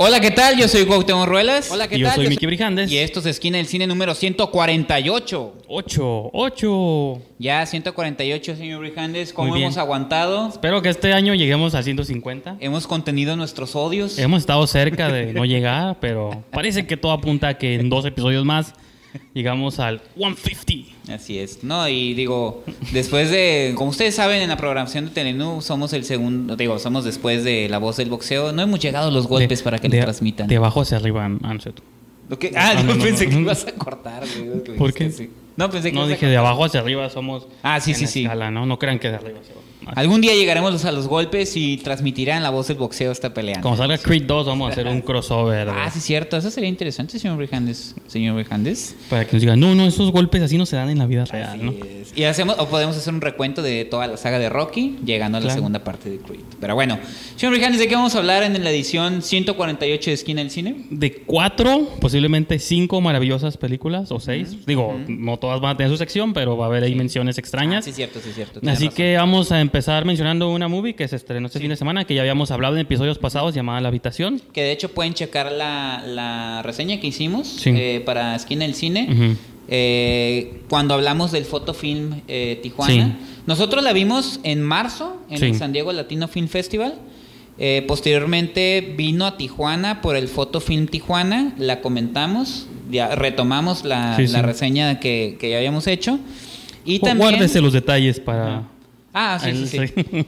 Hola, ¿qué tal? Yo soy Cuauhtémoc Ruelas. Hola, ¿qué Y yo tal? soy Yo Miki Brijandes. Y esto es Esquina del Cine número 148. 8, 8. Ya 148, señor Brijandes. ¿Cómo hemos aguantado? Espero que este año lleguemos a 150. Hemos contenido nuestros odios. Hemos estado cerca de no llegar, pero parece que todo apunta a que en dos episodios más llegamos al 150. Así es. No, y digo, después de, como ustedes saben, en la programación de Telenú somos el segundo, digo, somos después de La Voz del Boxeo. No hemos llegado los golpes De- para que de- lo transmitan. De abajo hacia arriba, Anset. Ah, no, no, no, pensé no. que ibas a cortar. ¿Por qué? sí. No, pensé que No dije de abajo hacia arriba somos. Ah, sí, sí, sí. escala, ¿no? No crean que de arriba hacia abajo. Algún día llegaremos a los golpes y transmitirán la voz del boxeo esta pelea. Como salga Creed 2, vamos a hacer un crossover. Ah, sí, cierto. Eso sería interesante, señor Brijandes. Señor Brijandes. Para que nos digan, no, no, esos golpes así no se dan en la vida real, ¿no? Es. Y hacemos, o podemos hacer un recuento de toda la saga de Rocky, llegando a la segunda parte de Creed. Pero bueno, señor Brijandes, ¿de qué vamos a hablar en la edición 148 de Esquina del Cine? De cuatro, posiblemente cinco maravillosas películas o seis. Digo, no todas van a tener su sección, pero va a haber ahí menciones Ah, extrañas. sí, cierto, sí, cierto. Así razón. que vamos a empezar mencionando una movie que se estrenó este fin de semana, que ya habíamos hablado en episodios pasados, llamada La Habitación. Que de hecho pueden checar la, la reseña que hicimos Sí. eh, para Esquina del Cine. Ujú. eh, cuando hablamos del Fotofilm eh, Tijuana. Sí. Nosotros la vimos en marzo en Sí. el San Diego Latino Film Festival. Eh, posteriormente vino a Tijuana por el Fotofilm Tijuana, la comentamos, ya retomamos la, Sí, la sí. reseña que, que ya habíamos hecho. Y también... Guárdese los detalles para... Ah, sí, sí, sí.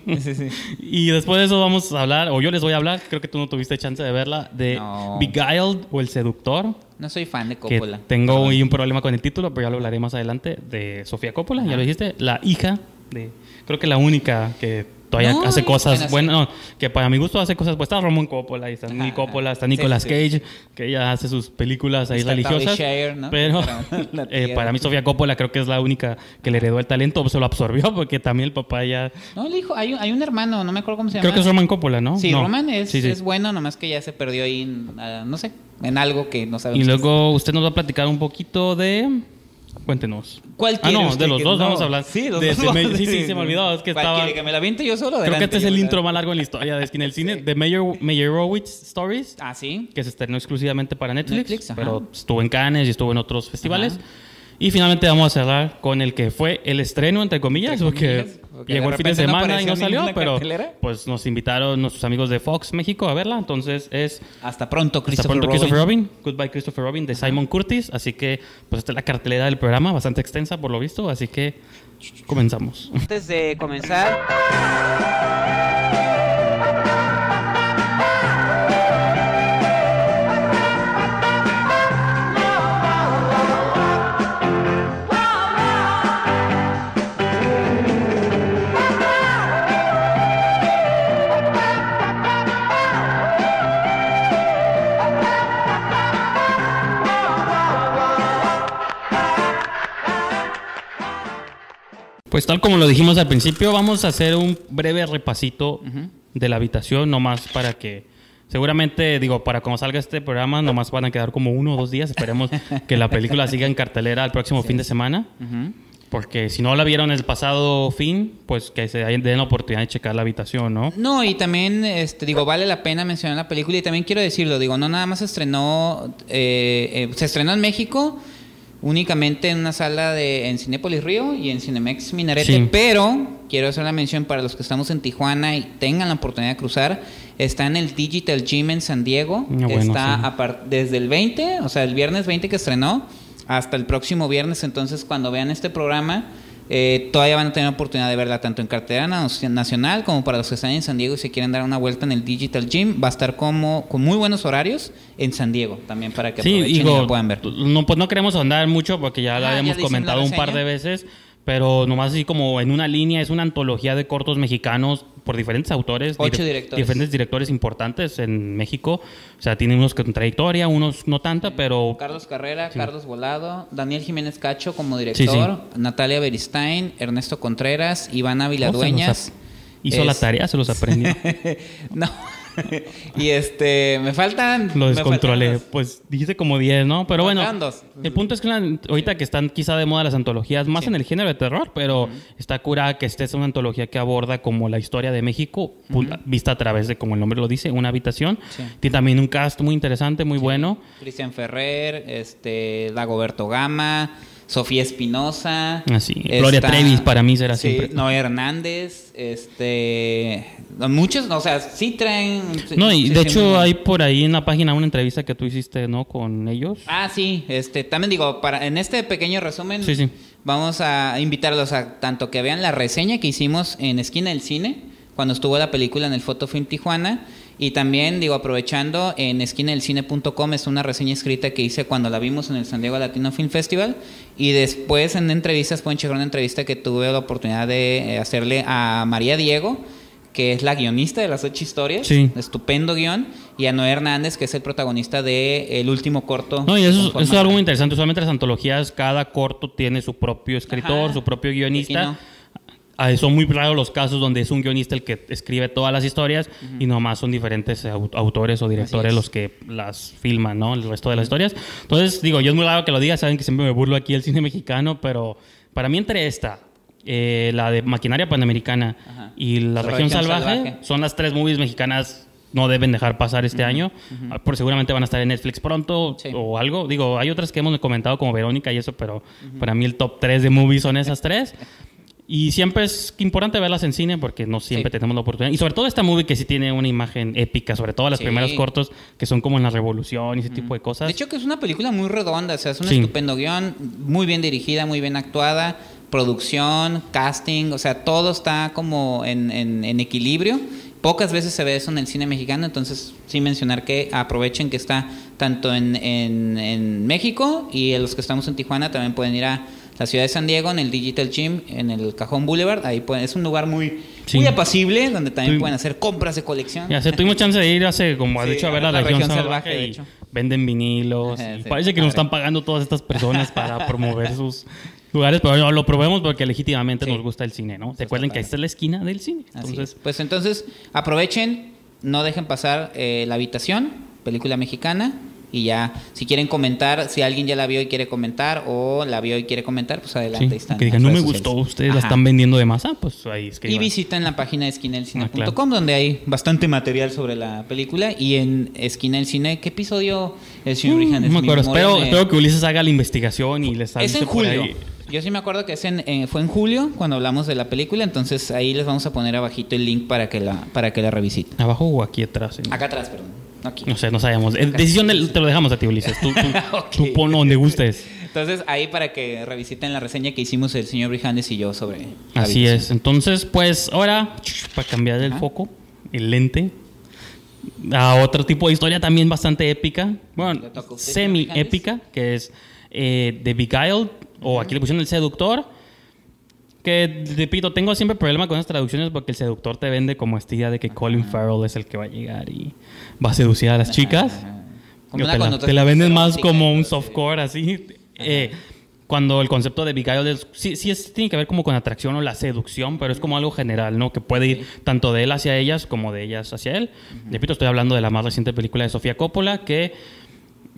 El- Sí, sí. Y después de eso vamos a hablar, o yo les voy a hablar, creo que tú no tuviste chance de verla, de No. Beguiled o El Seductor. No soy fan de que Coppola. tengo hoy un problema con el título, pero ya lo hablaré más adelante, de Sofía Coppola, ya lo dijiste, la hija de, creo que la única que todavía No, hace cosas buenas, no, que para mi gusto hace cosas, pues está Roman Coppola, y está Nick Coppola, está Nicolas sí. Cage, que ella hace sus películas ahí Está religiosas, Talia Shire, ¿no? pero eh, para mí Sofía Coppola creo que es la única que le heredó el talento, pues se lo absorbió, porque también el papá ya, No, le dijo, hay, un- hay un hermano, no me acuerdo cómo se llama. creo que es Roman Coppola, ¿no? Sí. Roman es, Sí, es bueno, nomás que ya se perdió ahí, en, ah, no sé, en algo que no sabemos. Y luego usted nos va a platicar un poquito de... Cuéntenos. ¿Cuál Ah, no, de los dos no? vamos a hablar. Sí, los De- dos sí, sí, se me olvidó. Es que ¿Cuál estaba... que me la viente yo solo? Creo que este es el intro más largo en la historia de Esquina del Cine. De Mayor, Meyerowitz Stories, Ah, sí. que se estrenó exclusivamente para Netflix, pero estuvo en Cannes y estuvo en otros festivales. Ajá. Y finalmente vamos a cerrar con el que fue el estreno, entre comillas, Entre porque, comillas, porque llegó el fin de repente no semana y no salió, pero cartelera. pues nos invitaron nuestros amigos de Fox México a verla. Entonces es Hasta pronto, hasta Christopher, pronto Robin. Christopher Robin. Goodbye Christopher Robin de Simon Curtis. Así que pues esta es la cartelera del programa, bastante extensa por lo visto. Así que comenzamos. Antes de comenzar, Pues tal como lo dijimos al principio, vamos a hacer un breve repasito de la habitación, nomás para que, seguramente, digo, para cuando salga este programa, nomás van a quedar como uno o dos días. Esperemos que la película siga en cartelera el próximo fin de semana. Ujú. Porque si no la vieron el pasado fin, pues que se den la oportunidad de checar la habitación, ¿no? No, y también, este, digo, vale la pena mencionar la película y también quiero decirlo, digo, no nada más se estrenó, eh, eh, se estrenó en México únicamente en una sala de en Cinépolis Río y en Cinemex Minarete, Sí. pero quiero hacer la mención para los que estamos en Tijuana y tengan la oportunidad de cruzar, está en el Digital Gym en San Diego, Ah, bueno, está sí. desde el 20, o sea, el viernes 20 que estrenó, hasta el próximo viernes, entonces cuando vean este programa, eh, todavía van a tener oportunidad de verla tanto en cartera na- nacional como para los que están en San Diego y se quieren dar una vuelta en el Digital Gym. Va a estar como con muy buenos horarios en San Diego también para que Sí, y digo, la puedan ver. no, pues no queremos ahondar mucho porque ya Ah, la ya habíamos comentado un par de veces, pero nomás así como en una línea, es una antología de cortos mexicanos por diferentes autores, Ocho dire- directores. diferentes directores importantes en México. O sea, tienen unos con trayectoria, unos no tanta, pero Carlos Carrera, Carlos Volado, Daniel Jiménez Cacho como director, Natalia Beristain, Ernesto Contreras, Ivana Viladueñas, Hizo la Es- tarea, se los aprendió. no. y este, me faltan. Lo descontrolé. Pues dijiste como 10, ¿no? Pero bueno, dos. el punto es que ahorita que están quizá de moda las antologías, más en el género de terror, pero está curada que esta es una antología que aborda como la historia de México, vista a través de, como el nombre lo dice, una habitación. Sí. Tiene también un cast muy interesante, muy bueno. Cristian Ferrer, este, Dagoberto Gama, Sofía Espinosa. Así, Gloria Trevi para mí será sí, siempre. Noé Hernández, este, muchos, o sea, sí traen. No, y de hecho hay por ahí en la página una entrevista que tú hiciste, ¿no? Con ellos. Ah, sí, este, también digo, para, en este pequeño resumen, Sí, sí. vamos a invitarlos a tanto que vean la reseña que hicimos en Esquina del Cine, cuando estuvo la película en el Fotofilm Tijuana, y también, digo, aprovechando, en esquinadelcine.com es una reseña escrita que hice cuando la vimos en el San Diego Latino Film Festival, y después en entrevistas pueden checar una entrevista que tuve la oportunidad de eh, hacerle a María Diego, que es la guionista de las ocho historias, Sí. estupendo guion, y a Noé Hernández, que es el protagonista de el último corto. No, y eso, es algo muy interesante. Usualmente las antologías, cada corto tiene su propio escritor, Ajá. su propio guionista. Ah, son muy raros los casos donde es un guionista el que escribe todas las historias y nomás son diferentes au- autores o directores es. los que las filman, ¿no? El resto de las historias. Entonces, digo, yo es muy raro que lo diga, saben que siempre me burlo aquí del cine mexicano, pero para mí entre esta, eh, la de Maquinaria Panamericana Ajá. y La, La Región, Región Salvaje, Salvaje. son las tres movies mexicanas no deben dejar pasar este año. Ah, Por seguramente van a estar en Netflix pronto Sí. o algo. Digo, hay otras que hemos comentado como Verónica y eso, pero para mí el top 3 de movies son esas tres. Y siempre es importante verlas en cine porque no siempre Sí. tenemos la oportunidad. Y sobre todo esta movie que sí tiene una imagen épica, sobre todo las Sí. primeros cortos que son como en la revolución y ese tipo de cosas. De hecho, que es una película muy redonda, o sea, es un Sí. estupendo guion, muy bien dirigida, muy bien actuada, producción, casting, o sea, todo está como en, en- en equilibrio. Pocas veces se ve eso en el cine mexicano, entonces sí mencionar que aprovechen que está tanto en, en- en México y los que estamos en Tijuana también pueden ir a la ciudad de San Diego, en el Digital Gym, en el Cajón Boulevard, ahí pueden- es un lugar muy, Sí. muy apacible, donde también pueden hacer compras de colección. Ya sé, tuvimos chance de ir hace, como has Sí, dicho, a ver la, la región, región salvaje, salvaje, de y hecho. venden vinilos. Ajá, y sí, parece que nos están pagando todas estas personas para promover sus lugares, pero no, lo probemos porque legítimamente nos gusta el cine, ¿no? Recuerden que esta es la esquina del cine. Entonces. Pues entonces aprovechen, no dejen pasar eh, la habitación, película mexicana, y ya, si quieren comentar, si alguien ya la vio y quiere comentar, o la vio y quiere comentar, pues adelante. sí, están que digan, no me gustó, sociales". ustedes la están vendiendo de masa, pues ahí Y escriban. visiten la página de esquinaelcine.com, Ah, claro. donde hay bastante material sobre la película. Y en Esquina del Cine, ¿qué episodio el señor Mm, Rijanes? no me acuerdo. Espero, que Ulises haga la investigación y les Es en julio. ahí. Yo sí me acuerdo que es en, eh, fue en julio cuando hablamos de la película, entonces ahí les vamos a poner abajito el link para que la, para que la revisiten. ¿Abajo o aquí atrás? en- Acá atrás, perdón. No sé, no sabemos. Es decisión del- te lo dejamos a ti, Ulises. Tú, tú, tú pon donde gustes. Entonces, ahí para que revisiten la reseña que hicimos el señor Brijandes y yo sobre. Así es. Entonces, pues ahora, para cambiar el foco, el lente, a otro tipo de historia también bastante épica. Bueno, Le toca a usted, semi señor épica, que es eh, The Beguiled, o aquí le pusieron El Seductor. Que, repito, tengo siempre problema con esas traducciones porque el seductor te vende como esta idea de que Colin Farrell es el que va a llegar y va a seducir a las chicas. Te, la, connotación te la venden más como un softcore así. Eh, cuando el concepto de es, sí, sí es- tiene que ver como con atracción o la seducción, pero es como algo general, ¿no? Que puede ir tanto de él hacia ellas como de ellas hacia él. Repito, estoy hablando de la más reciente película de Sofía Coppola que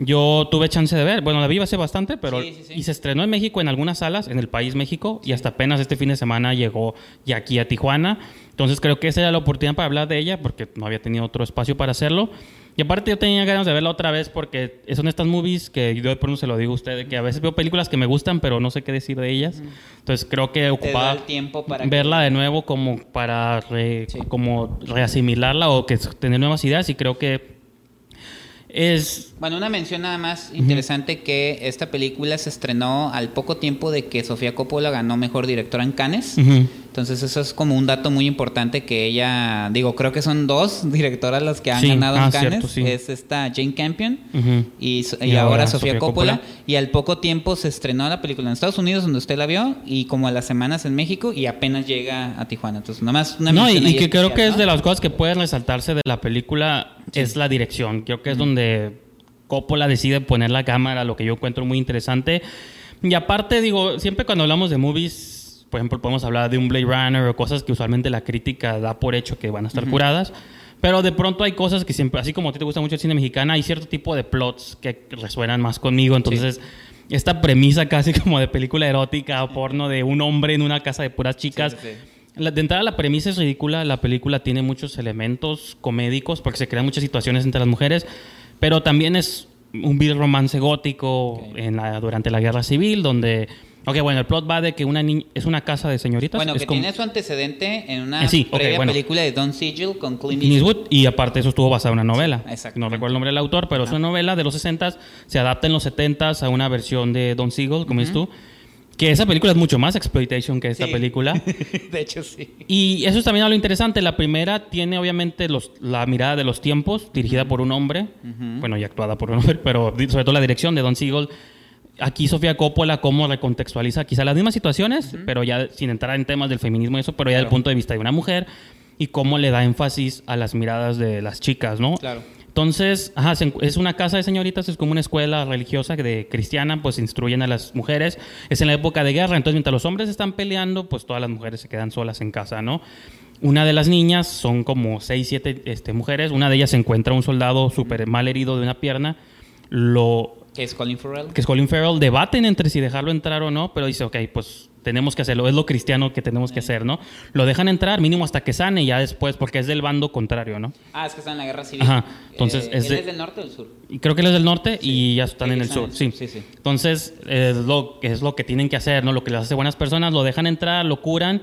yo tuve chance de ver. Bueno, la vi hace bastante, pero Sí, sí, sí. y se estrenó en México en algunas salas, en el país México, y hasta apenas este fin de semana llegó ya aquí a Tijuana. Entonces creo que esa era la oportunidad para hablar de ella, porque no había tenido otro espacio para hacerlo. Y aparte yo tenía ganas de verla otra vez porque son estas movies que yo de pronto se lo digo a usted, que a veces veo películas que me gustan, pero no sé qué decir de ellas. Entonces creo que ocupaba el tiempo para que- verla de nuevo como para re- Sí. como reasimilarla o que tener nuevas ideas y creo que es Bueno, una mención nada más interesante que esta película se estrenó al poco tiempo de que Sofía Coppola ganó mejor directora en Cannes. Entonces eso es como un dato muy importante que ella, digo, creo que son dos directoras las que han Sí, ganado ah, en Cannes. cierto, sí. Es esta Jane Campion y, y Y ahora, Sofía Coppola. Coppola. Y al poco tiempo se estrenó la película en Estados Unidos donde usted la vio y como a las semanas en México y apenas llega a Tijuana. Entonces nada más una No, y, que creo especial, que es ¿no? de las cosas que pueden resaltarse de la película es la dirección. Creo que es donde Coppola decide poner la cámara, lo que yo encuentro muy interesante. Y aparte, digo, siempre cuando hablamos de movies por ejemplo, podemos hablar de un Blade Runner o cosas que usualmente la crítica da por hecho que van a estar curadas. Pero de pronto hay cosas que siempre, así como a ti te gusta mucho el cine mexicano, hay cierto tipo de plots que resuenan más conmigo. Entonces, esta premisa casi como de película erótica o porno de un hombre en una casa de puras chicas. Sí, sí. La- de entrada la premisa es ridícula, la película tiene muchos elementos comédicos porque se crean muchas situaciones entre las mujeres, pero también es un vil romance gótico Ok. en la- durante la guerra civil donde, ok, bueno, el plot va de que una niña, es una casa de señoritas. Bueno, es que como- tiene su antecedente en una Eh, sí, previa bueno. película de Don Siegel con Clint Eastwood. Y aparte eso estuvo basado en una novela. exactamente. No recuerdo el nombre del autor, pero es una novela de los 60 se adapta en los 70 a una versión de Don Siegel, como dices tú. Que esa película es mucho más exploitation que esta Sí. película. de hecho, sí. Y eso es también algo interesante. La primera tiene obviamente los, la mirada de los tiempos, dirigida por un hombre, bueno, y actuada por un hombre, pero sobre todo la dirección de Don Siegel. Aquí Sofía Coppola cómo recontextualiza quizá las mismas situaciones, pero ya sin entrar en temas del feminismo y eso, pero ya del punto de vista de una mujer y cómo le da énfasis a las miradas de las chicas, ¿no? Claro. Entonces, ajá, es una casa de señoritas, es como una escuela religiosa de cristiana, pues instruyen a las mujeres. Es en la época de guerra, entonces mientras los hombres están peleando, pues todas las mujeres se quedan solas en casa, ¿no? Una de las niñas, son como seis, siete este, mujeres, una de ellas se encuentra un soldado súper mal herido de una pierna, lo Que es Colin Farrell. que es Colin Farrell, debaten entre si dejarlo entrar o no, pero dice, ok, pues tenemos que hacerlo, es lo cristiano que tenemos que hacer, ¿no? Lo dejan entrar mínimo hasta que sane y ya después, porque es del bando contrario, ¿no? Ah, es que está en la guerra civil. Ajá, entonces, Eh, es ¿Él de- es del norte o del sur? Creo que él es del norte y ya están Sí, en el sur. Sí. sí, sí. Entonces, es lo, es lo que tienen que hacer, ¿no? Lo que les hace buenas personas, lo dejan entrar, lo curan,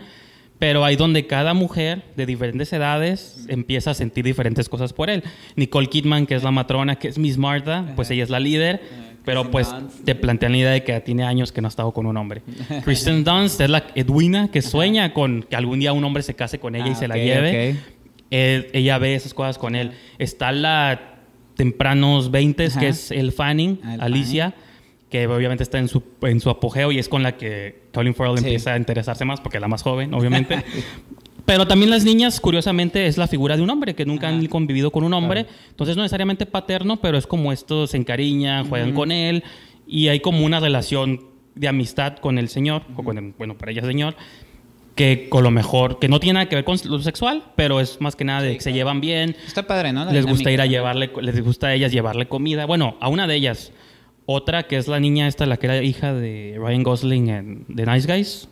pero ahí donde cada mujer de diferentes edades empieza a sentir diferentes cosas por él. Nicole Kidman, que es la matrona, que es Miss Martha, pues ella es la líder, pero pues te plantean la idea de que tiene años que no ha estado con un hombre. Kristen Dunst es la Edwina que sueña con que algún día un hombre se case con ella y Ah, se la lleve. Eh, ella ve esas cosas con él. Está la tempranos 20, Ajá. que es el Fanning, Ah, el Alicia, que obviamente está en su, en su apogeo y es con la que Colin Farrell Sí. empieza a interesarse más, porque es la más joven, obviamente. Pero también las niñas, curiosamente, es la figura de un hombre, que nunca han Ajá. convivido con un hombre. Entonces, no necesariamente paterno, pero es como esto, se encariñan, juegan con él y hay como una relación de amistad con el señor, o con el, bueno, para ella señor, que con lo mejor, que no tiene nada que ver con lo sexual, pero es más que nada de Sí, que se claro. llevan bien, Está padre, ¿no? La les gusta ir a llevarle, les gusta a ellas llevarle comida. Bueno, a una de ellas. Otra que es la niña esta, la que era hija de Ryan Gosling en The Nice Guys.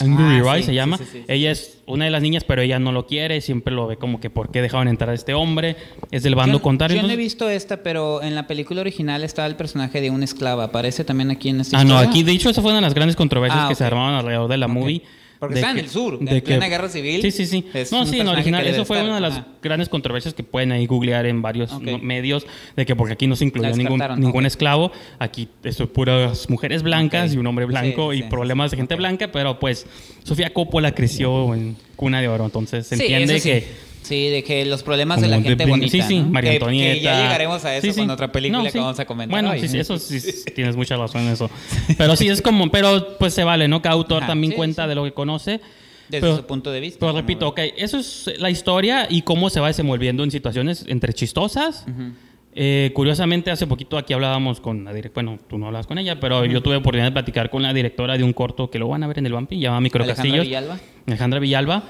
Angry Ah, sí, se llama. sí, sí, sí. Ella es una de las niñas, pero ella no lo quiere. Siempre lo ve como que por qué dejaban entrar a este hombre. Es del bando Yo- contrario. Yo no he visto esta, pero en la película original estaba el personaje de una esclava. ¿Aparece también aquí en esta Ah, no, aquí de hecho esa fue una de las grandes controversias Ah, que se armaban alrededor de la Ok. movie. Porque de está en el sur, de en que- plena guerra civil. Sí, sí, sí. Es No, sí, en original. Eso fue estar, una de las grandes controversias que pueden ahí googlear en varios medios, de que porque aquí no se incluyó ningún, esclavo, aquí son puras mujeres blancas y un hombre blanco Sí, y sí, problemas de gente blanca, pero pues Sofía Coppola creció en cuna de oro, entonces se sí. que... Sí, de que los problemas de la como gente de- bonita. Sí, sí, ¿no? María Que- Antonieta. Que, ya llegaremos a eso Sí, sí. con otra película No, que vamos a comentar. Bueno, hoy. sí, sí, eso sí, tienes mucha razón en eso. Pero sí es como, pero pues se vale, ¿no? Cada autor Ajá, también sí, cuenta sí. de lo que conoce. Desde Pero- su punto de vista. Pero como repito, ok, eso es la historia y cómo se va desenvolviendo en situaciones entre chistosas. Ujú. Eh, curiosamente, hace poquito aquí hablábamos con la directora, bueno, tú no hablas con ella, pero yo tuve oportunidad de platicar con la directora de un corto que lo van a ver en el Vampi, llama Micro Alejandra Castillos. Villalba. Alejandra Villalba,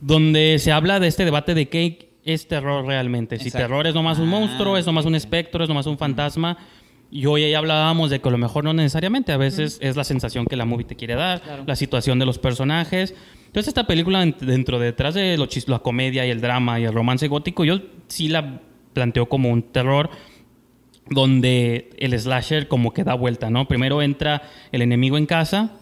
donde se habla de este debate de qué es terror realmente. Si Exacto. terror es nomás un Ah, monstruo, es nomás un espectro, es nomás un fantasma. Y hoy ahí hablábamos de que a lo mejor no necesariamente, a veces es la sensación que la movie te quiere dar, Claro. la situación de los personajes. Entonces esta película ent- dentro detrás de lo chis- la comedia y el drama y el romance gótico, yo sí la planteo como un terror donde el slasher como que da vuelta, ¿no? Primero entra el enemigo en casa,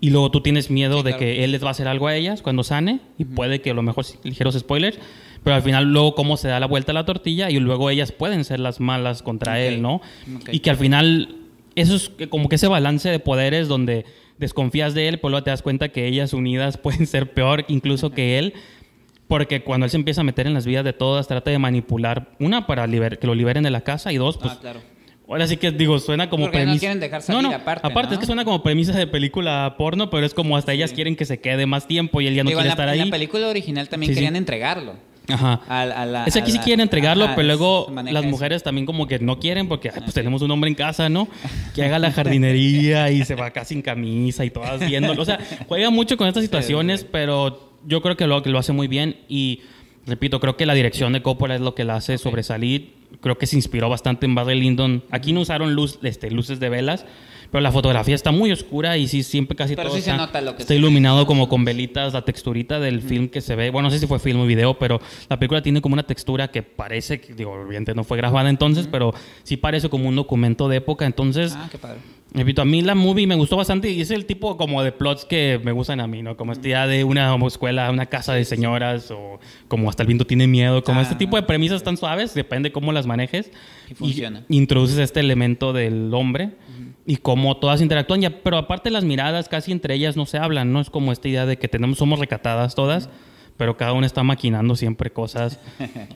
Y luego tú tienes miedo Sí, de claro. que él les va a hacer algo a ellas cuando sane y puede que a lo mejor ligeros spoilers, pero al final luego cómo se da la vuelta a la tortilla y luego ellas pueden ser las malas contra él, ¿no? Y que al final eso es como que ese balance de poderes donde desconfías de él, pero luego te das cuenta que ellas unidas pueden ser peor incluso que él. Porque cuando él se empieza a meter en las vidas de todas, trata de manipular, una, para que lo liberen de la casa, y dos, pues, ah, claro. Ahora sí que digo, suena como Porque no premisa. quieren dejar salir aparte, Aparte, ¿no? es que suena como premisa de película porno, pero es como hasta ellas quieren que se quede más tiempo y él ya no Digo, quiere en, la, estar en ahí. la película original también Sí, sí. querían entregarlo. Ajá. a, a la- Es que a aquí sí la- quieren entregarlo, ajá, pero luego las eso. mujeres también como que no quieren porque ay, pues tenemos un hombre en casa, ¿no? Que haga la jardinería y se va acá sin camisa y todas viéndolo. O sea, juega mucho con estas situaciones, pero yo creo que lo, que lo hace muy bien y repito, creo que la dirección de Coppola es lo que la hace sobresalir. Creo que se inspiró bastante en Barry Lyndon. Aquí no usaron este, luces de velas, pero la fotografía está muy oscura y sí, siempre casi Pero todo sí se está, nota lo que está se ve. iluminado como con velitas, la texturita del film que se ve. Bueno, no sé si fue film o video, pero la película tiene como una textura que parece, que, digo, obviamente no fue grabada entonces, pero sí parece como un documento de época. Entonces, Ah, qué padre. repito, a mí la movie me gustó bastante y es el tipo como de plots que me gustan a mí, ¿no? Como esta idea de una escuela, una casa de señoras o como hasta el viento tiene miedo, como Ah. este tipo de premisas tan suaves, depende cómo las manejes. Y funciona. introduces este elemento del hombre y cómo todas interactúan, ya, pero aparte las miradas casi entre ellas no se hablan, ¿no? Es como esta idea de que tenemos, somos recatadas todas. Pero cada una está maquinando siempre cosas.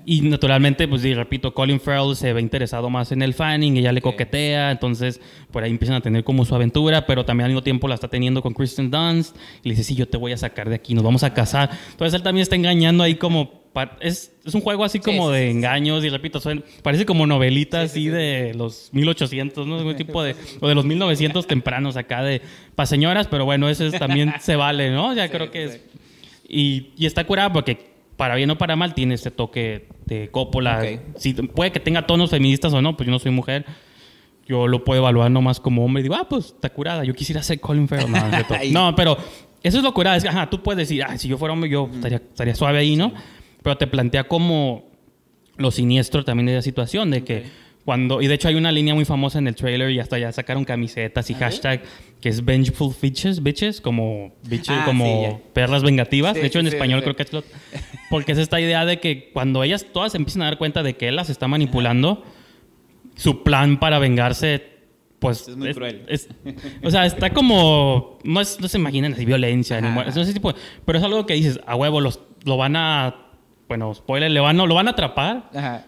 Y naturalmente, pues y repito, Colin Farrell se ve interesado más en el Fanning, ella le coquetea, entonces por ahí empiezan a tener como su aventura, pero también al mismo tiempo la está teniendo con Kristen Dunst y le dice, sí, yo te voy a sacar de aquí, nos vamos a casar. Entonces él también está engañando ahí como... Es, es un juego así como sí, de sí, engaños y repito, suena- parece como novelita así de los 1800, ¿no? Un tipo de... O de los 1900 tempranos acá de... Para señoras, pero bueno, eso es- también se vale, ¿no? Ya creo que es... Y, y está curada porque, para bien o para mal, tiene este toque de Coppola. Ok. Si, puede que tenga tonos feministas o no, pues yo no soy mujer. Yo lo puedo evaluar nomás como hombre digo, ah, pues está curada. Yo quisiera ser Colin Farrell. No, no, pero eso es lo curada. Es que, ajá, tú puedes decir, ah, si yo fuera hombre, yo estaría, estaría suave ahí, ¿no? Pero te plantea como lo siniestro también de la situación, de que Ok. Cuando, y de hecho hay una línea muy famosa en el trailer y hasta ya sacaron camisetas y ¿Ah, hashtag que es vengeful bitches, bitches, como bitches, Ah, como sí, ya. perras vengativas. Sí, de hecho, en sí, español creo que es lo... Porque es esta idea de que cuando ellas todas empiezan a dar cuenta de que él las está manipulando, su plan para vengarse, pues... Es muy cruel. es- o sea, está como... No, es- no se imaginan así violencia, ni muerte, no ese tipo Pero es algo que dices, a huevo, los, lo van a... Bueno, spoiler, le van, no, lo van a atrapar Ajá.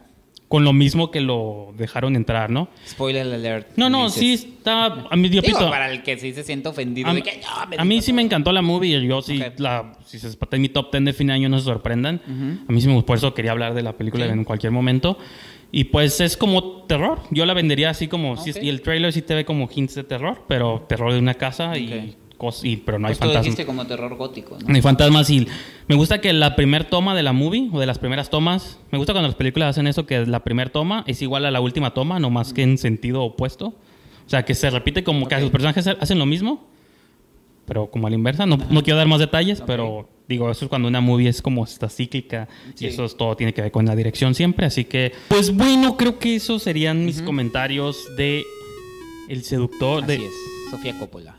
Con lo mismo que lo dejaron entrar, ¿no? Spoiler alert. No, no, dices. sí está... A mí, Digo, para el que sí se siente ofendido. a, de que, "No, me a mí sí me todo". encantó la movie y yo sí, Ok. la, si se está en mi top 10 de fin de año no se sorprendan. Ujú. A mí sí me por eso quería hablar de la película en cualquier momento. Y pues es como terror. Yo la vendería así como... sí, Ok. y el trailer sí te ve como hints de terror, pero terror de una casa y, Y pero no hay Pues lo fantasmas. dijiste como terror gótico, ¿no? Hay fantasmas y me gusta que la primer toma de la movie o de las primeras tomas, me gusta cuando las películas hacen eso que la primera toma es igual a la última toma, no más que en sentido opuesto. O sea, que se repite como que los personajes hacen lo mismo, pero como a la inversa. No, no quiero dar más detalles, pero digo, eso es cuando una movie es como esta cíclica Sí. y eso es, todo tiene que ver con la dirección siempre. Así que, pues bueno, creo que esos serían mis Ujú. comentarios de El Seductor. Así de... es. Sofía Coppola.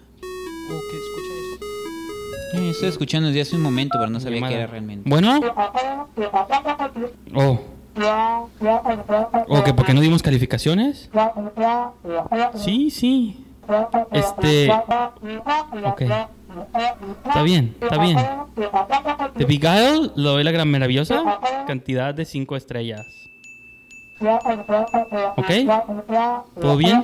Oh, ¿qué escucha eso? Eh, estoy escuchando desde hace un momento, pero no sabía Llamada. qué era realmente. Bueno. Oh. Que porque no dimos calificaciones. Sí, sí. Este. Ok. Está bien, está bien. The Beguile, lo doy la gran maravillosa cantidad de 5 estrellas. ¿Ok? ¿Todo bien?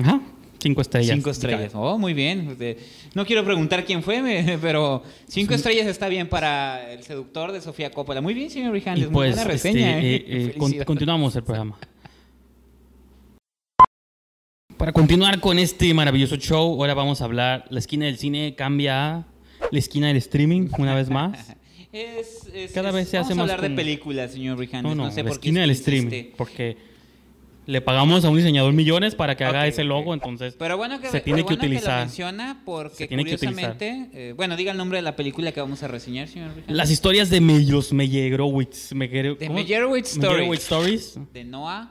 Ajá, 5 estrellas. Cinco estrellas. Oh, muy bien. Este, No quiero preguntar quién fue, pero cinco estrellas está bien para el seductor de Sofía Coppola. Muy bien, señor Rijandes. muy pues, buena este, reseña. eh, ¿eh? eh, con- continuamos el programa. Para continuar con este maravilloso show, ahora vamos a hablar. La esquina del cine cambia a la esquina del streaming una vez más. Es- es- Cada es- vez se vamos hace a más hablar de películas, señor Rijandes. No, No, no, sé la por qué esquina del streaming. Porque le pagamos a un diseñador millones para que haga ese logo, entonces Pero bueno que, se tiene pero que bueno lo utilizar. menciona porque tiene curiosamente, eh, bueno, diga el nombre de la película que vamos a reseñar, señor Rijandes. Las historias de Mellos Meyerowitz. Meyer- De ¿cómo? Meyerowitz Stories. Stories. De Noah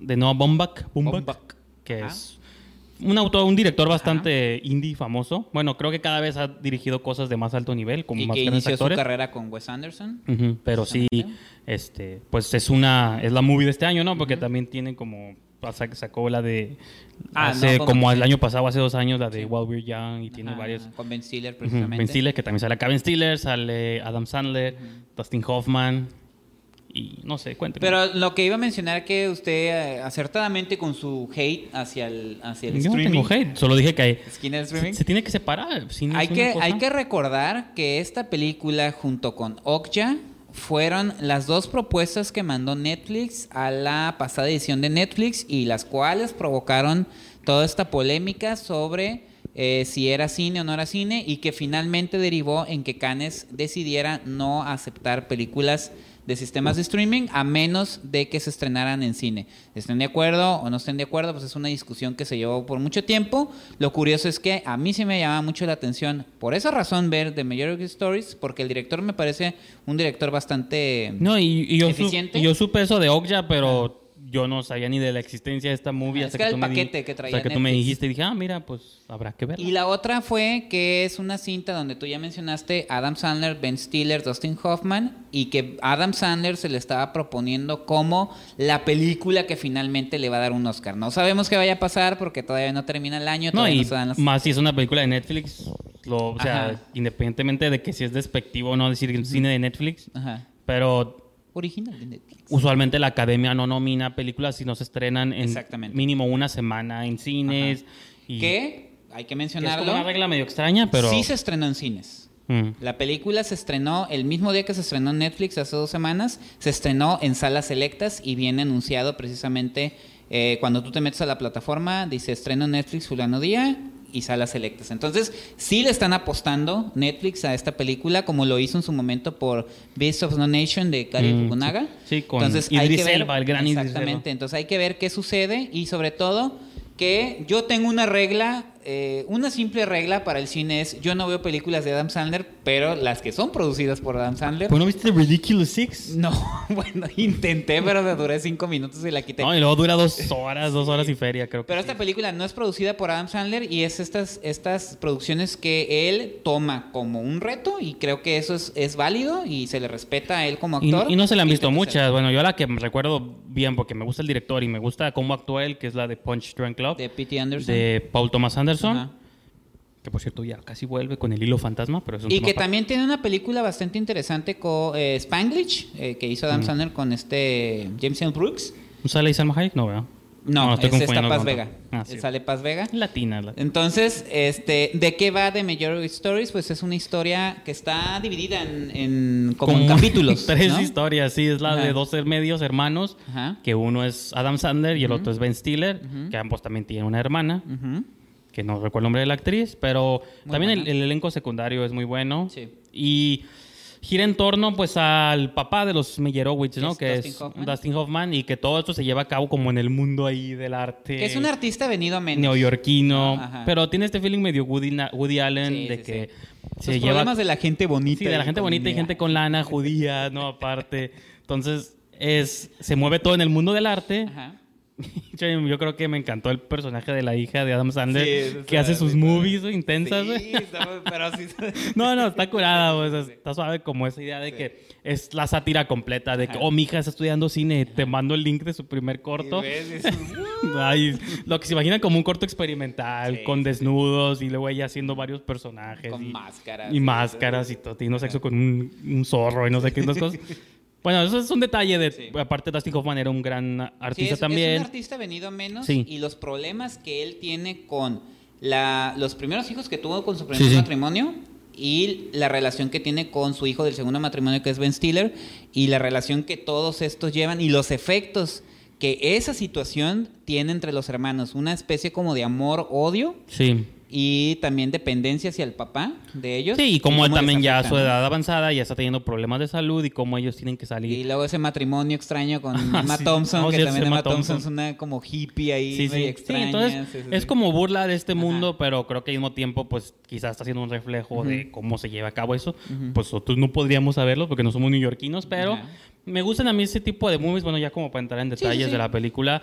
De Noah Baumbach. Baumbach, Baumbach. Que es un autor, un director bastante indie famoso. Bueno, creo que cada vez ha dirigido cosas de más alto nivel, como y más que inició su actores. carrera con Wes Anderson. Pero sí, este, pues es una, es la movie de este año, ¿no? Porque también tiene como, sa- sacó la de, Ah, hace no, como el año pasado, hace dos años, la de While We're Young, y tiene Ajá, varios. Con Ben Stiller, precisamente. Ben Stiller, que también sale acá Ben Stiller, sale Adam Sandler, Dustin Hoffman Y no sé, cuénteme. Pero lo que iba a mencionar que usted eh, acertadamente con su hate hacia el, hacia el Yo no tengo hate, solo dije que hay- se, tiene que separar. si no Hay que, cosa- hay que recordar que esta película junto con Okja fueron las dos propuestas que mandó Netflix a la pasada edición de Netflix y las cuales provocaron toda esta polémica sobre eh, si era cine o no era cine y que finalmente derivó en que Cannes decidiera no aceptar películas de sistemas de streaming a menos de que se estrenaran en cine. ¿Estén de acuerdo o no estén de acuerdo? Pues es una discusión que se llevó por mucho tiempo. Lo curioso es que a mí sí me llama mucho la atención por esa razón ver The Majority Stories, porque el director me parece un director bastante... No, y, y yo, su- eficiente. y yo supe eso de Okja, pero yo no sabía ni de la existencia de esta movie Ah, hasta es que era tú el me paquete que traía hasta que tú me dijiste y dije, ah, mira, pues habrá que verla. Y la otra fue que es una cinta donde tú ya mencionaste Adam Sandler, Ben Stiller, Dustin Hoffman y que Adam Sandler se le estaba proponiendo como la película que finalmente le va a dar un Oscar. No sabemos qué vaya a pasar porque todavía no termina el año, No, todavía y no se dan las- más si es una película de Netflix, lo, o sea, Ajá. independientemente de que si es despectivo o no decir cine de Netflix, Ajá. pero Original de Netflix. usualmente la academia no nomina películas si no se estrenan en Exactamente. mínimo una semana en cines. Y Que hay que es mencionarlo. como una regla medio extraña, pero... Sí se estrenó en cines. Mm. La película se estrenó el mismo día que se estrenó en Netflix hace dos semanas. Se estrenó en salas selectas y viene anunciado precisamente eh, cuando tú te metes a la plataforma, dice estreno en Netflix fulano día y salas selectas. Entonces, sí le están apostando Netflix a esta película, como lo hizo en su momento por Beast of No Nation de Kari Mm, Fukunaga. sí. Sí, con Entonces, Idris que ver- Elba, el gran Idris Elba. Exactamente. Entonces hay que ver qué sucede y sobre todo que yo tengo una regla, eh, una simple regla para el cine es, yo no veo películas de Adam Sandler, pero las que son producidas por Adam Sandler, ¿Pues no viste Ridiculous Six? no, bueno, intenté, pero duré cinco minutos y la quité. No, y luego dura dos horas, dos horas y feria, creo que Pero sí. esta película no es producida por Adam Sandler y es estas, estas producciones que él toma como un reto y creo que eso es, es válido y se le respeta a él como actor. y no se le han visto muchas. Bueno, yo la que me recuerdo bien porque me gusta el director y me gusta cómo actúa él, que es la de Punch Drunk Love, De P.T. Anderson. de Paul Thomas Anderson, Ajá. que por cierto ya casi vuelve con el hilo fantasma, pero es un Y que también tiene una película bastante interesante con eh, Spanglish, eh, que hizo Adam Mm. Sandler con este James L. Brooks. ¿No sale ahí Salma Hayek? No, ¿verdad? No, estoy es esta Paz Vega. Ah, sí. Sale Paz Vega. Latina. la- Entonces, este, ¿de qué va The Majority Stories? Pues es una historia que está dividida en, en- como, en capítulos. Tres ¿no? historias, sí, es la Ajá. de dos medios hermanos, Ajá. que uno es Adam Sandler y el Ujú. otro es Ben Stiller, Ujú. que ambos también tienen una hermana, Ujú. Que no recuerdo el nombre de la actriz, pero Muy también el, el elenco secundario es muy bueno. Sí. Y gira en torno pues al papá de los Meyerowitz, ¿no? Es que Dustin es Hoffman. Dustin Hoffman y que todo esto se lleva a cabo como en el mundo ahí del arte. Que es un artista venido a menos. neoyorquino, Ajá. pero tiene este feeling medio Woody, Woody Allen Sí, de sí, que Los se lleva problemas de la gente bonita. Sí, de la y gente bonita y dinero. gente con lana, judía, ¿no? Aparte. Entonces, es, se mueve todo en el mundo del arte. Ajá. Yo, creo que me encantó el personaje de la hija de Adam Sandler, Sí, que hace sus movies intensas. Sí, está- pero sí. No, no, está curada, güey, o sea, está suave como esa idea de Sí. que es la sátira completa, de que, oh, mi hija está estudiando cine, te mando el link de su primer corto. Ay, lo que se imaginan como un corto experimental, con desnudos y luego ella haciendo varios personajes. Con y, máscaras. Y máscaras y todo, teniendo sexo con un, un zorro y no sé qué otras cosas. Bueno, eso es un detalle de... Sí. Aparte, Dustin Hoffman era un gran Sí, artista es, también. Es un artista venido a menos Sí. y los problemas que él tiene con la, los primeros hijos que tuvo con su primer Sí, sí. matrimonio y la relación que tiene con su hijo del segundo matrimonio que es Ben Stiller y la relación que todos estos llevan y los efectos que esa situación tiene entre los hermanos, una especie como de amor-odio Sí. Y también dependencia hacia el papá de ellos. Sí, y como él también ya a su edad avanzada ya está teniendo problemas de salud y cómo ellos tienen que salir. Y luego ese matrimonio extraño con Ah, Emma sí. Thompson, No, que sí, también Emma Thompson es una como hippie ahí, Sí, medio extraña. entonces es como burla de este Ajá. mundo, pero creo que al mismo tiempo, pues quizás está siendo un reflejo de cómo se lleva a cabo eso. Pues nosotros no podríamos saberlo porque no somos neoyorquinos, pero me gustan a mí ese tipo de movies. Bueno, ya como para entrar en detalles de la película,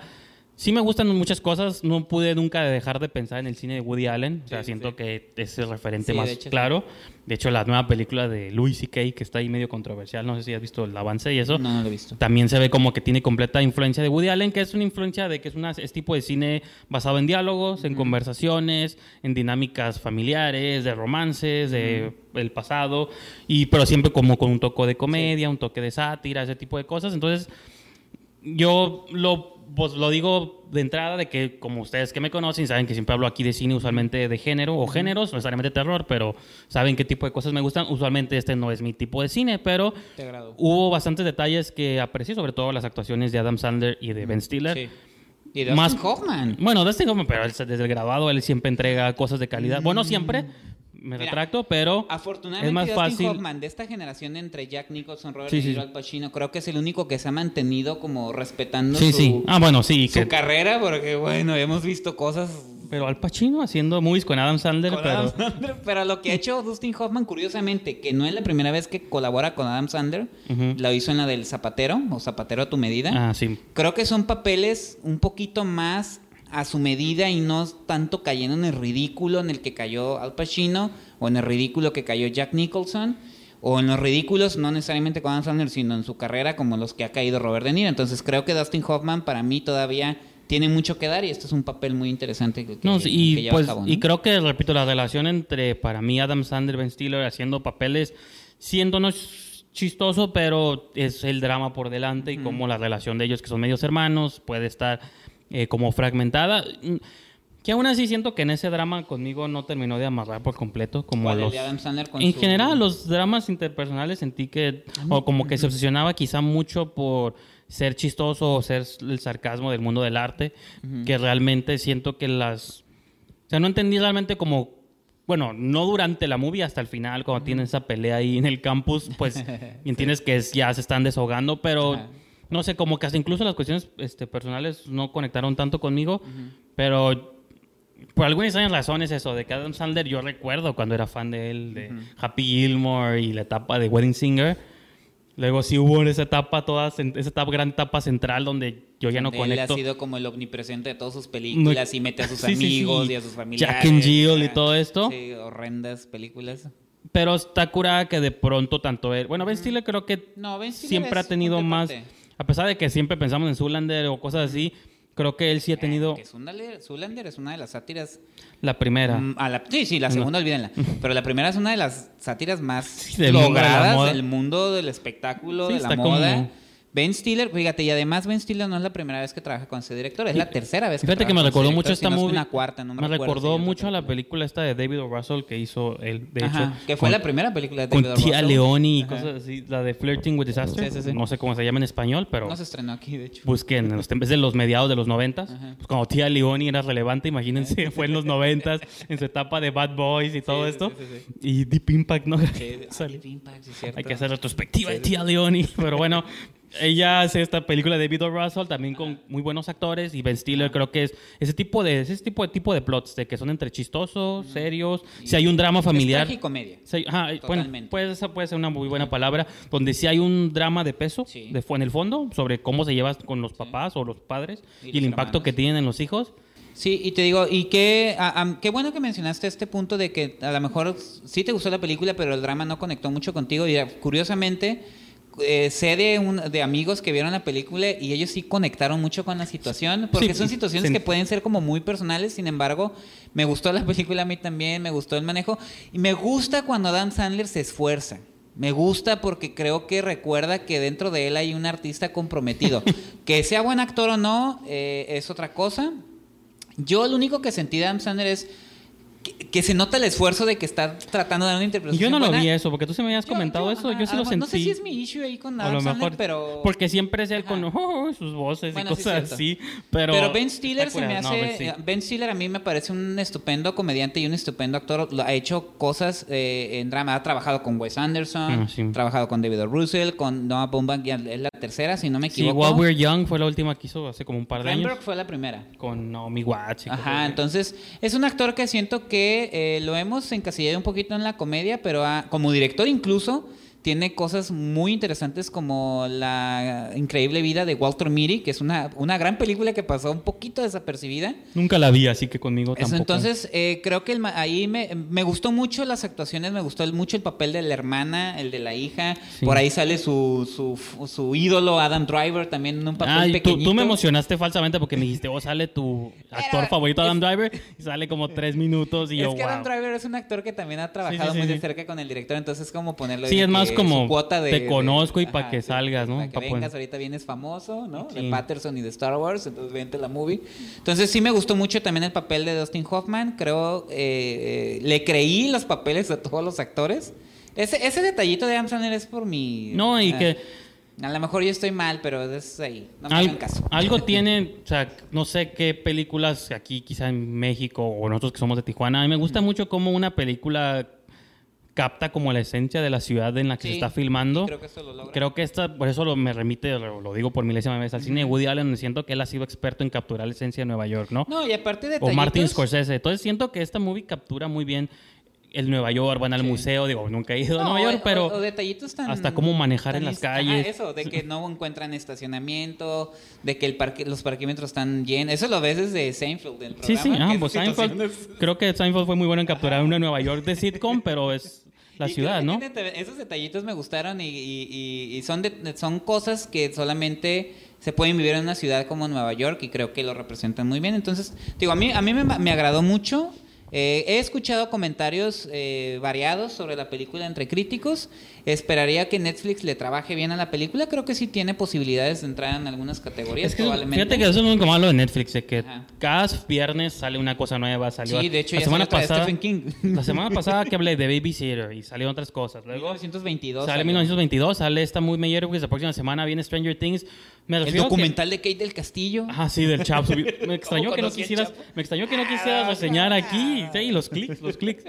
Sí me gustan muchas cosas, no pude nunca dejar de pensar en el cine de Woody Allen, o sea, siento que es el referente Sí, más de hecho, sí. claro. De hecho, la nueva película de Louis C.K., que está ahí medio controversial, no sé si has visto el avance y eso, No, no lo he visto. también se ve como que tiene completa influencia de Woody Allen, que es una influencia de que es, una, es tipo de cine basado en diálogos, en conversaciones, en dinámicas familiares, de romances, de el pasado, y pero siempre como con un toque de comedia, un toque de sátira, ese tipo de cosas. Entonces, yo lo, pues, lo digo de entrada de que, como ustedes que me conocen, saben que siempre hablo aquí de cine usualmente de género o géneros, no necesariamente terror, pero saben qué tipo de cosas me gustan. Usualmente este no es mi tipo de cine, pero hubo bastantes detalles que aprecié, sobre todo las actuaciones de Adam Sandler y de Ben Stiller. Sí. Y Dustin Más- Hoffman. Bueno, Dustin Hoffman, pero él, desde el grabado él siempre entrega cosas de calidad. Bueno, siempre, me Mira, retracto, pero Afortunadamente, es más Dustin fácil. Hoffman, de esta generación entre Jack Nicholson, Robert Sí. Al Pacino, creo que es el único que se ha mantenido como respetando Sí, su. Ah, bueno, sí. su que- carrera, porque bueno, hemos visto cosas pero Al Pacino haciendo movies con Adam Sandler, con pero... Adam Sandler, pero lo que ha hecho Dustin Hoffman, curiosamente, que no es la primera vez que colabora con Adam Sandler, lo hizo en la del Zapatero, o Zapatero a tu medida. Ah, sí. Creo que son papeles un poquito más a su medida y no tanto cayendo en el ridículo en el que cayó Al Pacino o en el ridículo que cayó Jack Nicholson o en los ridículos no necesariamente con Adam Sandler sino en su carrera como los que ha caído Robert De Niro. Entonces creo que Dustin Hoffman para mí todavía tiene mucho que dar y este es un papel muy interesante que, que- No, que y, lleva pues, a cabo. ¿no? y creo que, repito, la relación entre, para mí, Adam Sandler y Ben Stiller haciendo papeles, siendo no ch- chistoso, pero es el drama por delante y como la relación de ellos, que son medios hermanos, puede estar eh, como fragmentada. Mm, Que aún así siento que en ese drama conmigo no terminó de amarrar por completo, como ¿Cuál, el los... En su- general, los dramas interpersonales sentí que, o como que se obsesionaba quizá mucho por ser chistoso o ser el sarcasmo del mundo del arte, que realmente siento que las... O sea, no entendí realmente como... Bueno, no durante la movie, hasta el final, cuando tienen esa pelea ahí en el campus, pues entiendes que es- ya se están desahogando, pero Ajá. No sé, como que hasta incluso las cuestiones este, personales no conectaron tanto conmigo, pero por alguna extraña razón es eso, de que Adam Sandler yo recuerdo cuando era fan de él, de Happy Gilmore y la etapa de Wedding Singer. Luego sí hubo esa etapa, toda, esa etapa, gran etapa central donde yo ya no Él conecto. ha sido como el omnipresente de todas sus películas y mete a sus Sí, sí, sí. amigos y a sus familiares. Jack and Jill y todo esto. Sí, horrendas películas. Pero está curada que de pronto tanto él... Bueno, Ben Stiller creo que No, Ben Stiller siempre ha tenido más... parte. A pesar de que siempre pensamos en Zoolander o cosas así, creo que él sí ha tenido Que Zoolander es una de las sátiras. la primera. mm, a la- sí, sí, la segunda, olvídenla. Pero la primera es una de las sátiras más del mundo de logradas moda. del mundo del espectáculo, Sí, de la como- moda. Ben Stiller, fíjate, y además Ben Stiller no es la primera vez que trabaja con ese director, es la tercera vez que Fíjate que me con recordó mucho esta es movie. una cuarta, no me, me recordó es mucho a la película esta de David O. Russell que hizo él, de Ajá, hecho. que fue con- la primera película de Con David O. Tía. Leoni y Ajá. cosas así. La de Flirting with Disaster. Sí, sí, sí. No sé cómo se llama en español, pero No se estrenó aquí, de hecho. busquen. En los, de los mediados de los noventas. Pues cuando Tía Leoni era relevante, imagínense, fue en los noventas, en su etapa de Bad Boys y todo esto. Y Deep Impact, ¿no? Deep Impact, sí, cierto. Hay que hacer retrospectiva de Tía Leoni. Pero bueno, ella hace esta película de David O. Russell también con muy buenos actores. Y Ben Stiller creo que es ese tipo de ese tipo de tipo de plots de que son entre chistosos, serios. Si hay un drama familiar. Es tragicomedia. Sí, ajá, bueno, pues esa puede ser una muy buena palabra, donde sí hay un drama de peso Sí. de, en el fondo sobre cómo se lleva con los papás o los padres Y y, los el impacto hermanos. que tienen en los hijos. Sí, y te digo, y qué, a- a- qué bueno que mencionaste este punto de que a lo mejor sí te gustó la película, pero el drama no conectó mucho contigo. Y curiosamente, eh, sé de, un, de amigos que vieron la película y ellos sí conectaron mucho con la situación, porque Sí, son situaciones sí. que pueden ser como muy personales, sin embargo, me gustó la película a mí también, me gustó el manejo, y me gusta cuando Adam Sandler se esfuerza. Me gusta porque creo que recuerda que dentro de él hay un artista comprometido. que sea buen actor o no, eh, es otra cosa. Yo lo único que sentí de Adam Sandler es que, que se nota el esfuerzo de que está tratando de dar una interpretación Yo no lo vi eso, porque tú se me habías Yo- comentado yo, eso, ajá, yo sí lo No sé si es mi issue ahí con Adam Sandler, pero... porque siempre es él con oh, sus voces Bueno, y sí, cosas así, pero Pero, Ben Stiller se me hace. No, Ben Stiller. Ben Stiller a mí me parece un estupendo comediante y un estupendo actor. Lo- Ha hecho cosas eh, en drama. Ha trabajado con Wes Anderson, Ah, sí. ha trabajado con David O. Russell, con Noah Baumbach, es la tercera, si no me Sí, equivoco. While We're Young fue la última que hizo hace como un par de años Cranberg fue la primera. con Naomi Watts. y Ajá, entonces es un actor que siento que eh, lo hemos encasillado un poquito en la comedia, pero como director incluso tiene cosas muy interesantes como la increíble vida de Walter Mitty, que es una, una gran película que pasó un poquito desapercibida. Nunca la vi, así que conmigo Eso, tampoco. entonces, eh, creo que el ahí me, me gustó mucho las actuaciones, me gustó el- mucho el papel de la hermana, el de la hija. Sí. Por ahí sale su, su, su ídolo, Adam Driver, también en un papel tú, pequeñito. tú me emocionaste falsamente porque me dijiste, oh, sale tu actor Era- favorito, Adam Driver, y sale como tres minutos y yo, es que Adam wow. Driver es un actor que también ha trabajado sí, muy de sí. cerca con el director, entonces es como ponerlo Sí, es más que como cuota de, te conozco y de- pa' que salgas, ¿no? Para que Pa' vengas, poner- ahorita vienes famoso, ¿no? Sí. De Patterson y de Star Wars, entonces vente la movie. Entonces sí me gustó mucho también el papel de Dustin Hoffman, creo, eh, eh, le creí los papeles a todos los actores. Ese, ese detallito de Adam Sandler es por mi... No, y ah, que A lo mejor yo estoy mal, pero es ahí, no me al- hagan caso. algo tiene, o sea, no sé qué películas aquí quizá en México o nosotros que somos de Tijuana, a mí me gusta mucho cómo una película capta como la esencia de la ciudad en la que se Sí, está filmando. creo que eso lo logra. Creo que esta, por eso lo, me remite, lo, lo digo por milésima vez, al cine de Woody Allen, siento que él ha sido experto en capturar la esencia de Nueva York, ¿no? No, y aparte de o Martin Scorsese. Entonces siento que esta movie captura muy bien el Nueva York, van al Sí. museo, digo, nunca he ido a Nueva York, o- pero o, detallitos tan hasta cómo manejar en las calles. eso, de que no encuentran estacionamiento, de que el parque, los parquímetros están llenos. Eso lo ves desde Seinfeld del Sí, programa. sí, ah, que pues Seinfeld, creo que Seinfeld fue muy bueno en capturar una Nueva York de sitcom, pero es la Y ciudad, ¿no? Esos detallitos me gustaron y, y- y- y son, de- son cosas que solamente se pueden vivir en una ciudad como Nueva York y creo que lo representan muy bien. Entonces, digo, a mí, a mí me, me agradó mucho. Eh, he escuchado comentarios eh, variados sobre la película entre críticos. Esperaría que Netflix le trabaje bien a la película. Creo que sí tiene posibilidades de entrar en algunas categorías, Es que probablemente. fíjate que eso es lo único malo de Netflix, de que Ajá. cada viernes sale una cosa nueva. Salió Sí, de hecho, la ya semana salió pasada. Stephen King. La semana pasada que hablé de Babysitter y salieron otras cosas. Luego 1922. sale salió. 1922, sale esta muy Meyerowitz, la próxima semana viene Stranger Things. Me El que- documental de Kate del Castillo. Ajá, sí, del Chapo. Me extrañó ¿Cómo que no quisieras, me extrañó que no quisieras reseñar aquí, sí, los clics, los clics.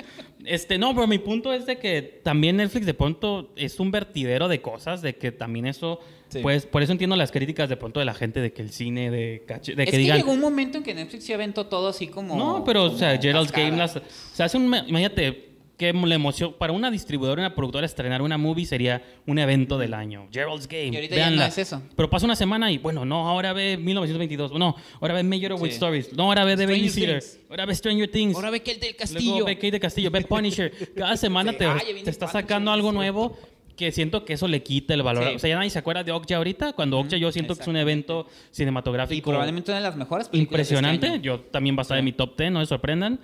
Este, no, pero mi punto es de que también Netflix de pronto es un vertidero de cosas, de que también eso, Sí. pues, por eso entiendo las críticas de pronto de la gente de que el cine de caché, de es que que digan, llegó un momento en que Netflix se aventó todo así como. no, pero, o sea, Gerald's. Game, las, se hace un, imagínate, que la emoción, para una distribuidora, una productora, estrenar una movie sería un evento del año. Gerald's Game, Y ahorita ya no es eso. Pero pasa una semana y, bueno, no, ahora ve 1922, no, ahora ve with Sí. Stories, no, ahora ve The Babysitter, ahora ve Stranger Things. Ahora ve Kate del Luego Castillo. ve Kate de Castillo, ve Punisher. Cada semana Sí, te, ah, te está sacando algo nuevo que siento que eso le quita el valor. Sí. O sea, ya nadie se acuerda de Okja ahorita. Cuando Okja yo siento que es un evento cinematográfico Y probablemente una de las mejores películas. de este impresionante. año. Yo también va a estar en mi top 10, no se sorprendan.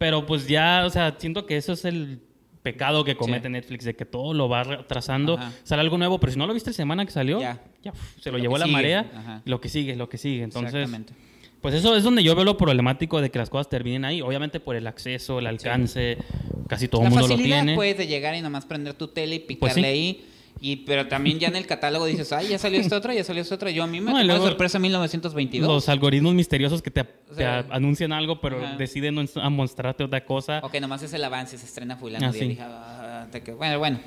Pero pues ya, o sea, siento que eso es el pecado que comete Sí. Netflix, de que todo lo va retrasando. Ajá. Sale algo nuevo, pero si no lo viste la semana que salió, Ya. ya, uf, se lo Lo llevó la sigue. marea. Ajá. Lo que sigue, lo que sigue. Entonces, Exactamente. pues eso es donde yo veo lo problemático de que las cosas terminen ahí. Obviamente por el acceso, el alcance, casi todo la el mundo lo facilidad, tiene. pues, de llegar y nomás prender tu tele y Pues picarle sí. ahí. Y, pero también ya en el catálogo dices, ay, ya salió esta otra, ya salió esta otra. Yo a mí me No, luego sorpresa 1922. Los algoritmos misteriosos que te, te sea, anuncian algo, pero ajá. deciden no mostrarte otra cosa. Ok, nomás es el avance, se estrena fulano. Ah, sí. Dije, ah, te que- bueno, bueno.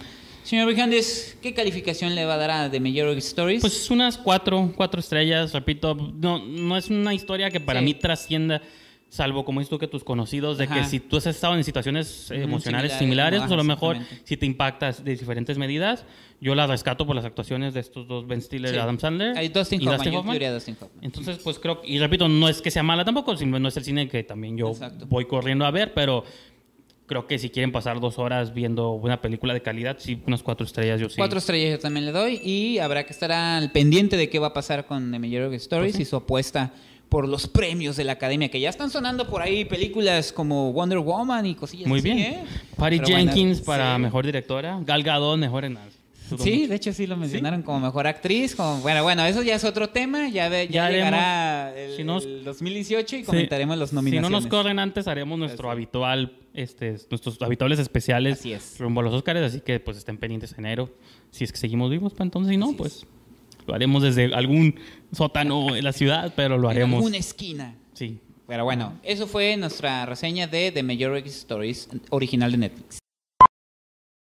Señor Brijandes, ¿qué calificación le va a dar a The Major Stories? Pues unas cuatro, cuatro estrellas, repito. No, no es una historia que para Sí. mí trascienda, salvo como dices tú que tus conocidos, de que Ajá. si tú has estado en situaciones emocionales similares, similares, ¿no? pues a lo mejor si te impactas de diferentes medidas, yo la rescato por las actuaciones de estos dos, Ben Stiller Sí. y Adam Sandler. Hay Dustin y Hoffman, Dustin yo Hoffman. a Dustin Hoffman. Entonces, pues creo, y repito, no es que sea mala tampoco, sino no es el cine que también yo Exacto. voy corriendo a ver, pero creo que si quieren pasar dos horas viendo una película de calidad, sí, unas cuatro estrellas yo sí. Cuatro estrellas yo también le doy y habrá que estar al pendiente de qué va a pasar con The Major Stories Pues sí. y su apuesta por los premios de la academia, que ya están sonando por ahí películas como Wonder Woman y cosillas Muy así, bien. ¿eh? Patty Pero bueno, Jenkins para sí. mejor directora. Gal Gadot mejor en Sí, de hecho sí lo mencionaron como mejor actriz. Como, bueno, bueno, eso ya es otro tema. Ya, ve- ya, Ya llegará haremos- el, si nos- el 2018 y Sí. comentaremos los Si nominaciones. no nos corren antes, haremos nuestro Así. habitual, este, nuestros habituales especiales Así es. rumbo a los Oscars, así que pues estén pendientes en enero. Si es que seguimos vivos, para entonces, si no, Así pues lo haremos desde algún sótano en la ciudad, pero lo En haremos. alguna esquina. Sí. Pero bueno, eso fue nuestra reseña de The Major Stories, original de Netflix.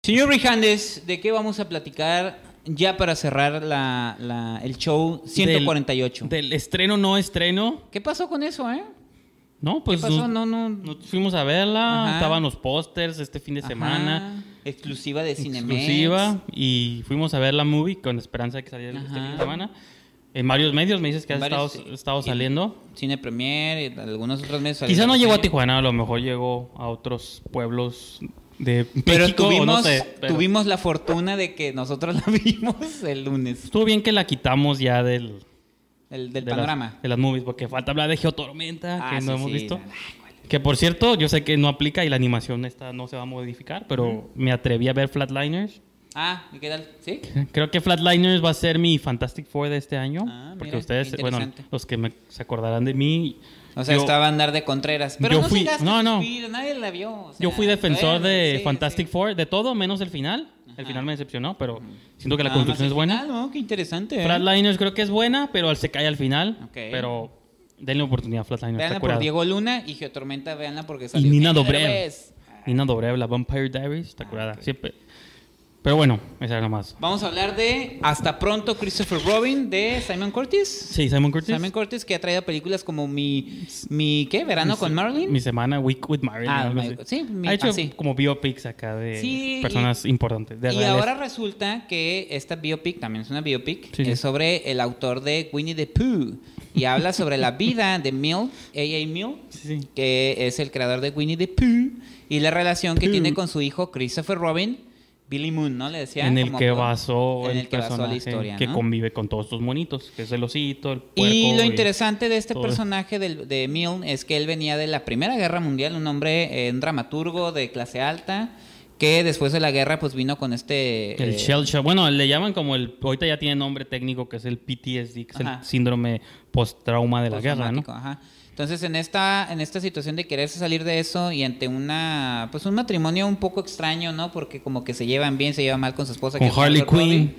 Señor Rijandes, ¿de qué vamos a platicar ya para cerrar la, la- el show 148? Del estreno no estreno, ¿Qué pasó con eso, eh? no, pues ¿Qué pasó? No, no. nos fuimos a verla, Ajá. estaban los pósters este fin de Ajá. semana. exclusiva de Cinemex. exclusiva y fuimos a ver la movie con esperanza de que saliera este fin de semana. En varios medios me dices que En ha estado, varios, estado Y- saliendo. Cine Premier y algunos otros medios. Quizá no llegó a. Tijuana, a lo mejor llegó a otros pueblos de Pero México, tuvimos, no sé. pero tuvimos la fortuna de que nosotros la vimos el lunes. Estuvo bien que la quitamos ya del, El, del de las- panorama. de las movies, porque falta hablar de Geotormenta, Ah, que sí, no hemos sí. visto. Que por cierto, yo sé que no aplica y la animación esta no se va a modificar, pero me atreví a ver Flatliners. Ah, ¿y qué tal? ¿Sí? Creo que Flatliners va a ser mi Fantastic Four de este año. Ah, porque mira, ustedes, bueno, los que me, se acordarán de mí. O sea, yo, estaba a andar de Contreras. Pero yo no fui- no, no. Nadie la vio. o sea, yo fui defensor de sí, Fantastic sí. Four, de todo menos el final. El final me decepcionó, pero siento que la Nada construcción es buena. final, ¿no? Qué interesante. ¿eh? Flatliners creo que es buena, pero se cae al final. Ok. Pero denle oportunidad a Flatliners. Veanla por. Diego Luna y Geotormenta, veanla porque Y salió Nina Eugenio Dobrev. Nina Dobrev, la Vampire Diaries, está Ah, curada. Siempre. Pero bueno, esa era nomás. Vamos a hablar de Hasta pronto Christopher Robin de Simon Curtis. Sí, Simon Curtis. Simon Curtis que ha traído películas como mi, mi ¿qué? Verano con Marlin. Mi semana Week with Marilyn. Ah, my- sí, mi- ha hecho ah, sí. como biopics acá de Sí, personas importantes. De y reales. ahora resulta que esta biopic, también es una biopic, Sí, es sobre el autor de Winnie the Pooh y habla sobre la vida de Mill, A.A. Mill, que es el creador de Winnie the Pooh y la relación que tiene con su hijo Christopher Robin, Billy Moon, ¿no? Le decía. en el como que basó en el, el que basó la personaje historia, que ¿no? convive con todos estos monitos, que es el osito, el puerco. Y lo interesante de este todo. personaje de Milne es que él venía de la Primera Guerra Mundial, un hombre, eh, un dramaturgo de clase alta, que después de la guerra pues vino con este... El eh, shell shock. Bueno, le llaman como el. Ahorita ya tiene nombre técnico que es el PTSD, que es Ajá. el síndrome post-trauma de la guerra, ¿no? ajá. Entonces, en esta, en esta situación de quererse salir de eso y ante una, pues un matrimonio un poco extraño, ¿no? Porque como que se llevan bien, se llevan mal con su esposa. Con que Harley. Quinn.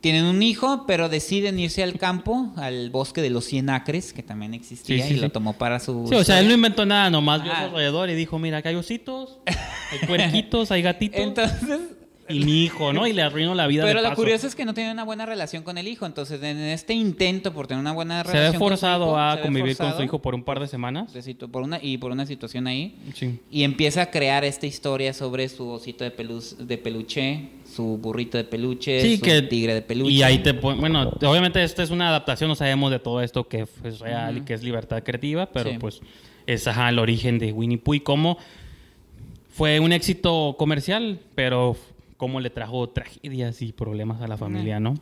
Tienen un hijo, pero deciden irse al campo, al bosque de los 100 acres, que también existía, Sí, sí, y lo tomó para su... Sí, o sea, él no inventó nada, nomás vio a Ajá. su alrededor y dijo, mira, acá hay ositos, hay puerquitos, hay gatitos Entonces, y mi hijo, ¿no? Y le arruinó la vida pero de lo paso. curioso es que no tiene una buena relación con el hijo. Entonces, en este intento por tener una buena Se relación ve con su forzado hijo, a se ve convivir con su hijo por un par de semanas. por una, y por una situación ahí. Sí. Y empieza a crear esta historia sobre su osito de, peluz- de peluche, su burrito de peluche, Sí, su que tigre de peluche. Y ahí te bueno, obviamente esta es una adaptación, no sabemos de todo esto que es real y que es libertad creativa, pero Sí. pues es ajá, el origen de Winnie Pooh y cómo fue un éxito comercial, pero cómo le trajo tragedias y problemas a la familia, ¿no?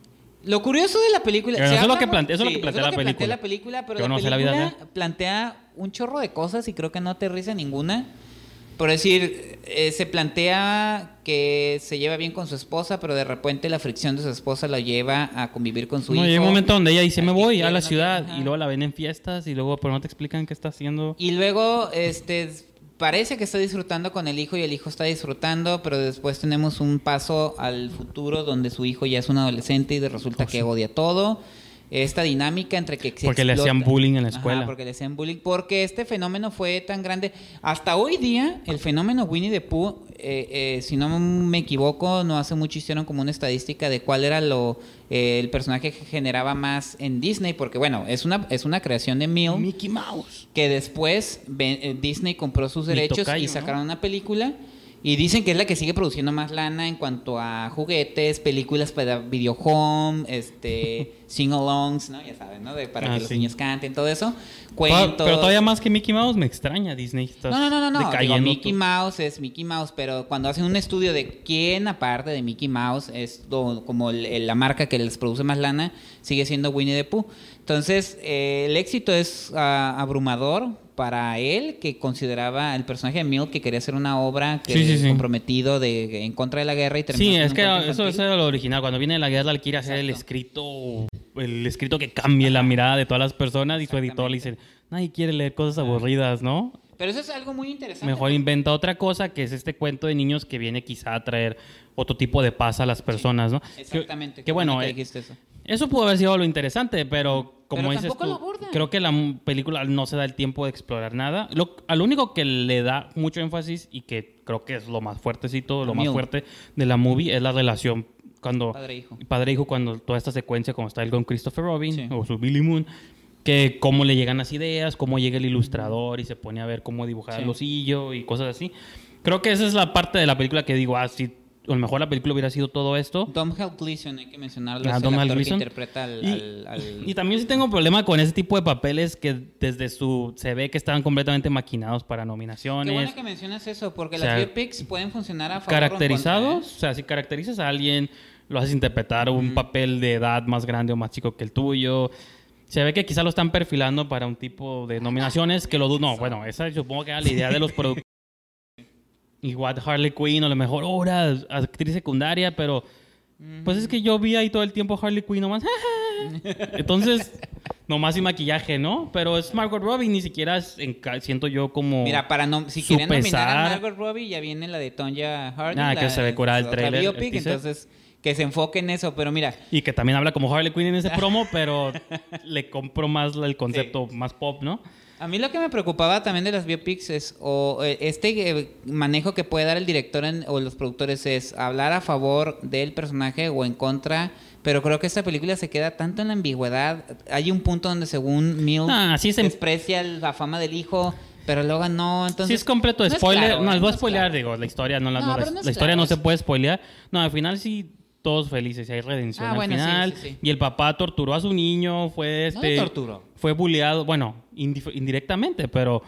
Lo curioso de la película... Pero eso es lo que plantea- eso es lo sí, que plantea la película. la película, pero Yo la no sé la vida película plantea un chorro de cosas y creo que no aterriza ninguna. Por decir, eh, se plantea que se lleva bien con su esposa, pero de repente la fricción de su esposa lo lleva a convivir con su No, hijo. llega un momento donde ella dice, me voy a la no ciudad y luego la ven en fiestas y luego pero no te explican qué está haciendo. Y luego, este, parece que está disfrutando con el hijo y el hijo está disfrutando, pero después tenemos un paso al futuro donde su hijo ya es un adolescente y resulta Oh, que odia todo. Esta dinámica entre que se Porque le hacían bullying en la Ajá, escuela. porque le hacían bullying. Porque este fenómeno fue tan grande. Hasta hoy día, el fenómeno Winnie the Pooh, eh, eh, si no me equivoco, no hace mucho hicieron como una estadística de cuál era lo eh, el personaje que generaba más en Disney. Porque bueno, es una, es una creación de Mill Mickey Mouse. que después eh, Disney compró sus derechos tocayo, y ¿no? sacaron una película y dicen que es la que sigue produciendo más lana en cuanto a juguetes, películas para video home, este sing-alongs, ¿no? Ya saben, ¿no? De, para Ah, que los niños canten, todo eso. Cuentos. Pero todavía más que Mickey Mouse me extraña Disney. Estás No, no, no, no, no. Digo, Mickey tú. Mouse es Mickey Mouse, pero cuando hacen un estudio de quién aparte de Mickey Mouse es como la marca que les produce más lana, sigue siendo Winnie the Pooh. Entonces, eh, el éxito es ah, abrumador para él, que consideraba el personaje de Mill que quería hacer una obra que Sí, sí, sí. comprometido de, en contra de la guerra y terminó Sí, es que eso, eso era lo original. Cuando viene la guerra, él quiere hacer el escrito, el escrito que cambie la mirada de todas las personas y su editor le dice, nadie quiere leer cosas aburridas, ¿no? Pero eso es algo muy interesante. Mejor inventa otra cosa que es este cuento de niños que viene quizá a traer otro tipo de paz a las personas, ¿no? Que- Exactamente. Que, qué bueno, que eh, eso. eso pudo haber sido lo interesante, pero como creo que la película no se da el tiempo de explorar nada. Lo, al único que le da mucho énfasis y que creo que es lo más fuertecito, lo más fuerte de la movie es la relación cuando Padre hijo. padre hijo cuando toda esta secuencia cuando está él con Christopher Robin Sí. o su Billy Moon que cómo le llegan las ideas, cómo llega el ilustrador y se pone a ver cómo dibujar Sí. el osillo y cosas así. Creo que esa es la parte de la película que digo, ah, sí, a lo mejor la película hubiera sido todo esto. Domhnall Gleeson, hay que mencionarlo, Ah, es el actor que interpreta al... Y, al- al- y también sí tengo problema con ese tipo de papeles que desde su... Se ve que estaban completamente maquinados para Qué nominaciones. bueno que mencionas eso, porque O sea, las biopics pueden funcionar a favor o en caracterizados, contra, o sea, si caracterizas a alguien, lo haces interpretar un papel de edad más grande o más chico que el tuyo. Se ve que quizá lo están perfilando para un tipo de nominaciones que lo dudo. No, bueno, esa supongo que era la idea de los productores. Igual Harley Quinn, o a lo mejor, ahora actriz secundaria, pero pues es que yo vi ahí todo el tiempo Harley Quinn nomás. Entonces, nomás sin maquillaje, ¿no? Pero es Margot Robbie, ni siquiera es en ca- siento yo como. Mira, para no, si quieren nominar a pesar. Margot Robbie, ya viene la de Tonya Harding. Ah, que se ve el teaser. entonces que se enfoque en eso, pero mira, Y que también habla como Harley Quinn en ese promo, pero le compro más el concepto más pop, ¿no? A mí lo que me preocupaba también de las biopics es o eh, este eh, manejo que puede dar el director en- o los productores es hablar a favor del personaje o en contra, pero creo que esta película se queda tanto en la ambigüedad. Hay un punto donde según Mills Ah, sí se- desprecia la fama del hijo, pero luego no, entonces sí es completo no es spoiler. claro, no, les voy a es spoilear, claro. digo, la historia no la, No, no, la- pero no es la historia claro, no se es- puede spoilear. No, al final sí todos felices, y hay redención Ah, al bueno, final. sí, sí. Y el papá torturó a su niño, fue este torturó. fue bulleado, bueno, indirectamente, pero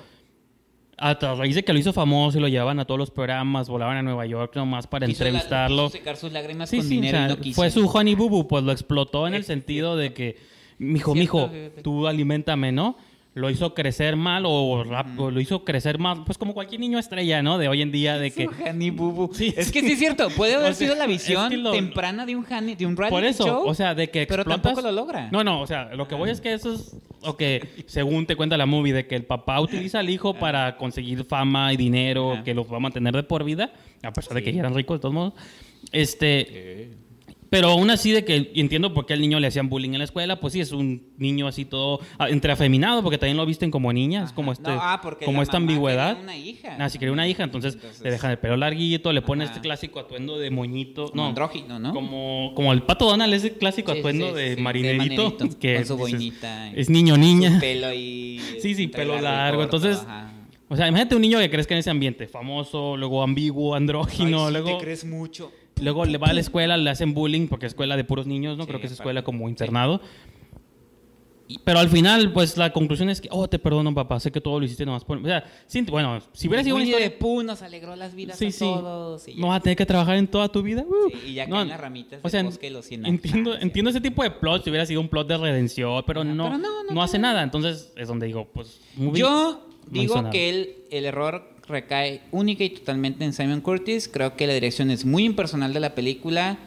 a raíz de que lo hizo famoso y lo llevaban a todos los programas, volaban a Nueva York nomás para Quiso la- entrevistarlo. quiso secar sus lágrimas Sí, con sí, dinero o sea, y no quiso. fue su honey boo boo, pues lo explotó en el sentido de que, mijo, mijo, tú alimentame, ¿no? Lo hizo crecer mal o, rap- o lo hizo crecer más, pues como cualquier niño estrella, ¿no? De hoy en día, de que... Su Honey Boo Boo. Sí, es que sí. es cierto, puede haber O sea, sido la es visión que lo- temprana de un honey, de un reality Por eso, show, o sea, de que pero explotas- tampoco lo logra. No, no, o sea, lo que voy es que eso es lo que, según te cuenta la movie, de que el papá utiliza al hijo para conseguir fama y dinero Ajá. que los va a mantener de por vida, a pesar de que ya eran ricos de todos modos. Este, pero aún así de que entiendo por qué al niño le hacían bullying en la escuela, pues sí, es un niño así todo ah, entre afeminado, porque también lo visten como niña, es Ajá. como este, No, ah, porque como esta ambigüedad. una hija. Ah, si quería una hija, entonces, Entonces- le dejan el pelo larguito, le ponen este clásico atuendo de moñito, Como no, andrógino, ¿no? como, como el pato Donald, ese clásico Sí, atuendo sí, de sí, marinerito, que con su boinita y es niño niña. Su pelo y Sí, sí, pelo largo, corto, entonces- ajá. O sea, imagínate un niño que crezca en ese ambiente, famoso, luego ambiguo, andrógino, Ay, sí, luego te crees mucho. Luego le va a la escuela, le hacen bullying porque es escuela de puros niños, no Sí, creo que es escuela como internado. Y- pero al final, pues la conclusión es que, oh, te perdono, papá, sé que todo lo hiciste nomás por... O sea, sí, bueno, si hubiera sido una historia... the Pooh nos alegró las vidas Sí, a sí. todos. y ya. No vas a tener que trabajar en toda tu vida. Uh. Sí, y ya No, las ramitas o sea, bosque de los cien entiendo, Ah, sí. entiendo ese tipo de plot si hubiera sido un plot de redención, pero, Ajá, no, pero no, no, hace nada. Entonces es donde digo, pues... movie Yo digo que el, el error recae única y totalmente en Simon Curtis. Creo que la dirección es muy impersonal de la película.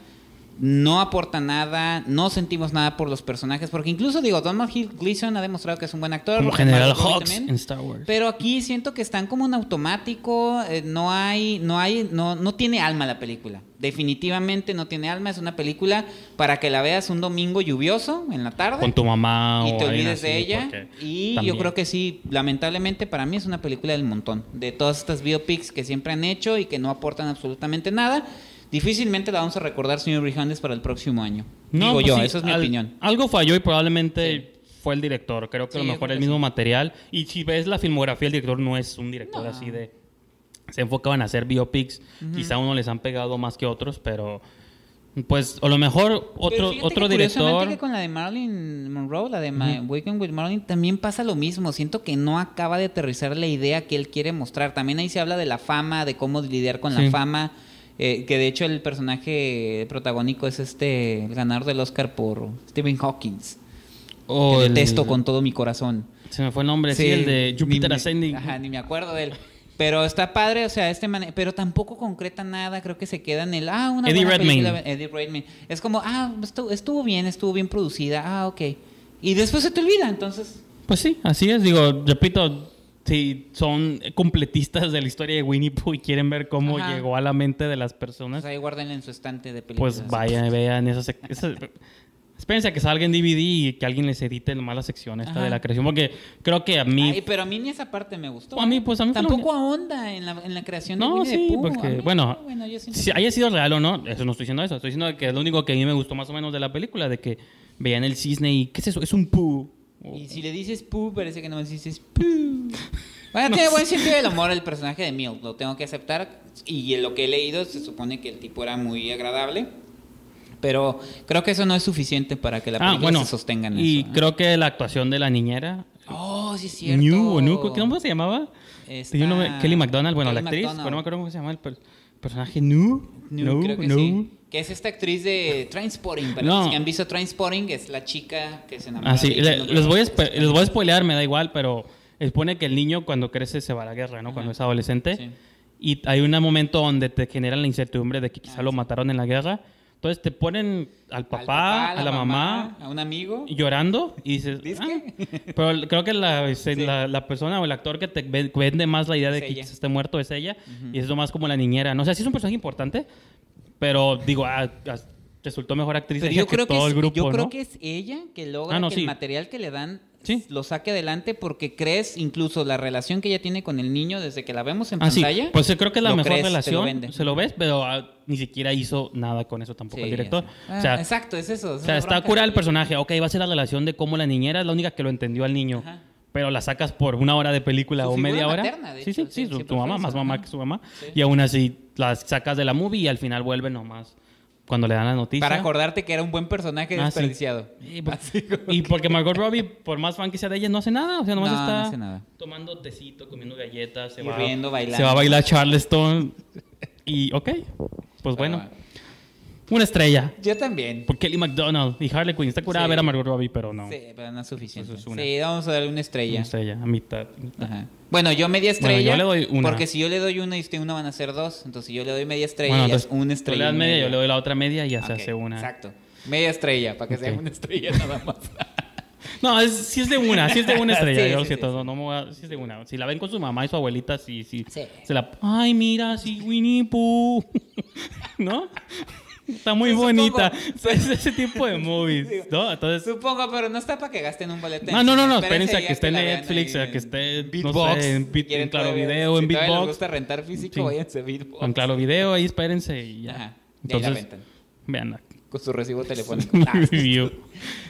No aporta nada, no sentimos nada por los personajes, porque incluso digo, Donald Hill Gleason ha demostrado que es un buen actor. Como General Hawks en Star Wars. Pero aquí siento que están como en automático, eh, no hay, no hay, no, no tiene alma la película. Definitivamente no tiene alma, es una película para que la veas un domingo lluvioso en la tarde Con tu mamá y o te olvides de ella. Y también. yo creo que sí, lamentablemente para mí es una película del montón. De todas estas biopics que siempre han hecho y que no aportan absolutamente nada, difícilmente la vamos a recordar, señor Brijandes, para el próximo año. Digo pues yo, sí, esa es mi al- opinión. Algo falló y probablemente fue el director. Creo que Sí, a lo mejor el mismo material. Y si ves la filmografía, el director no es un director No. así de... Se enfocaban a hacer biopics. Quizá uno les han pegado más que otros, pero... Pues a lo mejor otro, Pero otro que curiosamente director... que con la de Marilyn Monroe, la de My Weekend with Marilyn, también pasa lo mismo. Siento que no acaba de aterrizar la idea que él quiere mostrar. También ahí se habla de la fama, de cómo lidiar con Sí. la fama. Eh, que de hecho el personaje protagónico es este, el ganador del Oscar por Stephen Hawking. o que el- detesto con todo mi corazón. Se me fue el nombre, sí, el de Jupiter Ascending. Ajá, ni me acuerdo de él. Pero está padre, o sea, este man, pero tampoco concreta nada, creo que se queda en el, ah, una Eddie Redmayne. Eddie Redmayne. Es como, ah, estuvo, estuvo bien, estuvo bien producida, ah, ok. Y después se te olvida, entonces, Pues sí, así es. Digo, repito, si son completistas de la historia de Winnie Pooh y quieren ver cómo Ajá. llegó a la mente de las personas, pues ahí guárdenla en su estante de películas. pues vayan vean esas... esas espérense a que salga en DVD y que alguien les edite nomás la sección esta Ajá. de la creación, porque creo que a mí... Ay, pero a mí ni esa parte me gustó. A mí, pues, a mí Tampoco ahonda en la, en la creación de Winnie sí, Pooh. A porque, mí, bueno, si haya sido real o no, eso no estoy diciendo eso, estoy diciendo que es lo único que a mí me gustó más o menos de la película, de que veían el cisne y, ¿qué es eso? Es un Pooh. Y si le dices Pooh, parece que no me dices Pooh. Bueno, tiene buen sentido del humor el personaje de Milk, lo tengo que aceptar. Y en lo que he leído se supone que el tipo era muy agradable. Pero creo que eso no es suficiente para que la Ah, película bueno. se sostenga en Y eso. ¿eh? creo que la actuación de la niñera. Oh, sí es cierto. New, o New, ¿cómo se llamaba? Kelly McDonald, bueno, Kelly la actriz, pero no me acuerdo cómo se llama el per- personaje. New, New, no, creo que no. sí. Que es esta actriz de Trainspotting. Para No. los que han visto Trainspotting, es la chica que se enamora Ah, sí, de le- Keanu les, voy a les voy a spoilear, me da igual, pero expone que el niño cuando crece se va a la guerra, ¿no? Cuando es adolescente. Sí. Y hay un momento donde te generan la incertidumbre de que quizá Ah, lo sí. mataron en la guerra. Entonces te ponen al Al papá, a la, mamá, a un amigo. llorando y dices, ¿Dices "Ah". pero creo que la, este, la, la persona o el actor que te ve- vende más la idea de Es que ella. esté muerto es ella y es lo más como la niñera. No sé, sí es un personaje importante, pero digo, ah, resultó mejor actriz ella yo creo que, todo es, el grupo, yo creo ¿no? que es ella que logra Ah, no, que sí. el material que le dan Sí. lo saque adelante porque crees incluso la relación que ella tiene con el niño desde que la vemos en Ah, sí. pantalla. Pues eh, creo que es la mejor crees, te lo relación. se lo ves, pero ah, ni siquiera hizo nada con eso tampoco Sí, el director. o sea, exacto, es eso. o sea, está curada el personaje. Ok, va a ser la relación de cómo la niñera es la única que lo entendió al niño. Ajá. Pero la sacas por una hora de película Su o media hora. materna, de sí, hecho, sí, sí, sí, tu mamá, más mamá ajá. que su mamá. Sí. Y aún así las sacas de la movie y al final vuelve nomás cuando le dan la noticia. Para acordarte que era un buen personaje Ah, sí. desperdiciado. Y, Así como y que- porque Margot Robbie, por más fan que sea de ella, no hace nada. O sea, nomás No, no está hace nada. tomando tecito, comiendo galletas, se Y va, riendo, bailando. se va a bailar Charleston. y, ok, pues bueno, una estrella. Yo también. Por Kelly McDonald y Harley Quinn. Está curada Sí. ver a Margot Robbie, pero no. Sí, pero no es suficiente. Eso es una. Sí, vamos a darle una Una estrella. estrella, a mitad. mitad. Ajá. Bueno, yo media Bueno, estrella. yo le doy una. Porque si yo le doy una y usted una van a ser dos. Entonces, si yo le doy media estrella, Bueno, ya es una tú estrella. le das media, yo le doy la otra media y ya se hace una. Exacto. Media estrella, para que sea una estrella nada más. No, es, sí es de una, sí es de una estrella. Sí, yo lo sí, siento, sí, no, no me voy a- sí es de una. Si la ven con su mamá y su abuelita, sí, sí. Sí. Se la. Ay, mira, sí, Winnie Pooh. ¿No? Está muy bonita. supongo. Es ese tipo de movies, ¿no? Entonces. Supongo, pero no está para que gasten un boleto. en Ah, no, no, no, espérense a que esté en Netflix, a que esté, en no Beatbox. sé, en Beat- en Claro todavía- Video, en si les Beatbox. gusta rentar físico, Sí. váyanse Beatbox. Con Claro Video, ahí espérense y ya. Ajá. Y ahí la Entonces, vean. Con su recibo telefónico. Ah.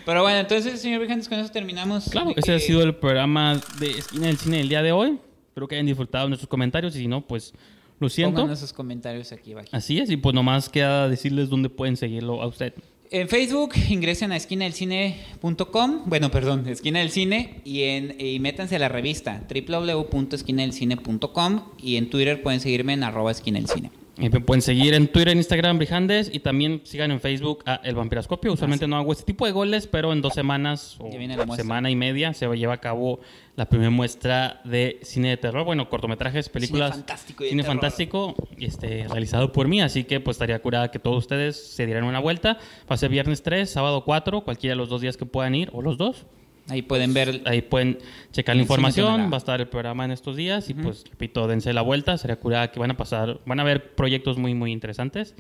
Pero bueno, entonces, señor Vijantes, con eso terminamos. Claro, ese ha que- sido el programa de Esquina del Cine del día de hoy. Espero que hayan disfrutado nuestros comentarios y si no, pues lo siento. Pónganos sus comentarios aquí abajo. Así es, y pues nomás queda decirles dónde pueden seguirlo a usted. En Facebook ingresen a esquinadelcine.com, bueno, perdón, esquina del cine y en y métanse a la revista www.esquinadelcine.com y en Twitter pueden seguirme en arroba esquina del cine. Y me pueden seguir en Twitter, en Instagram, Brijandes, y también sigan en Facebook a El Vampiroscopio. Usualmente no hago este tipo de goles, pero en dos semanas o semana y media se lleva a cabo la primera muestra de cine de terror. Bueno, cortometrajes, películas. fantástico y Cine terror. fantástico, este, realizado por mí. Así que pues estaría curada que todos ustedes se dieran una vuelta. Va a ser viernes 3, sábado 4, cualquiera de los dos días que puedan ir, o los dos. Ahí pueden ver Ahí pueden checar la información, va a estar el programa en estos días y pues repito, dense la vuelta, sería curada que van a pasar, van a ver proyectos muy muy interesantes.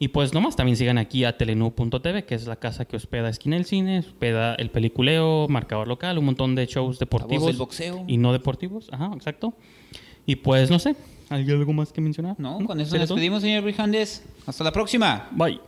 Y pues nomás también sigan aquí a telenú.tv, que es la casa que hospeda Esquina del Cine, hospeda el peliculeo, marcador local, un montón de shows deportivos del boxeo. y no deportivos, ajá, exacto. Y pues no sé, ¿hay algo más que mencionar? No, con eso ¿Sería nos despedimos, señor Brijandes. Hasta la próxima. Bye.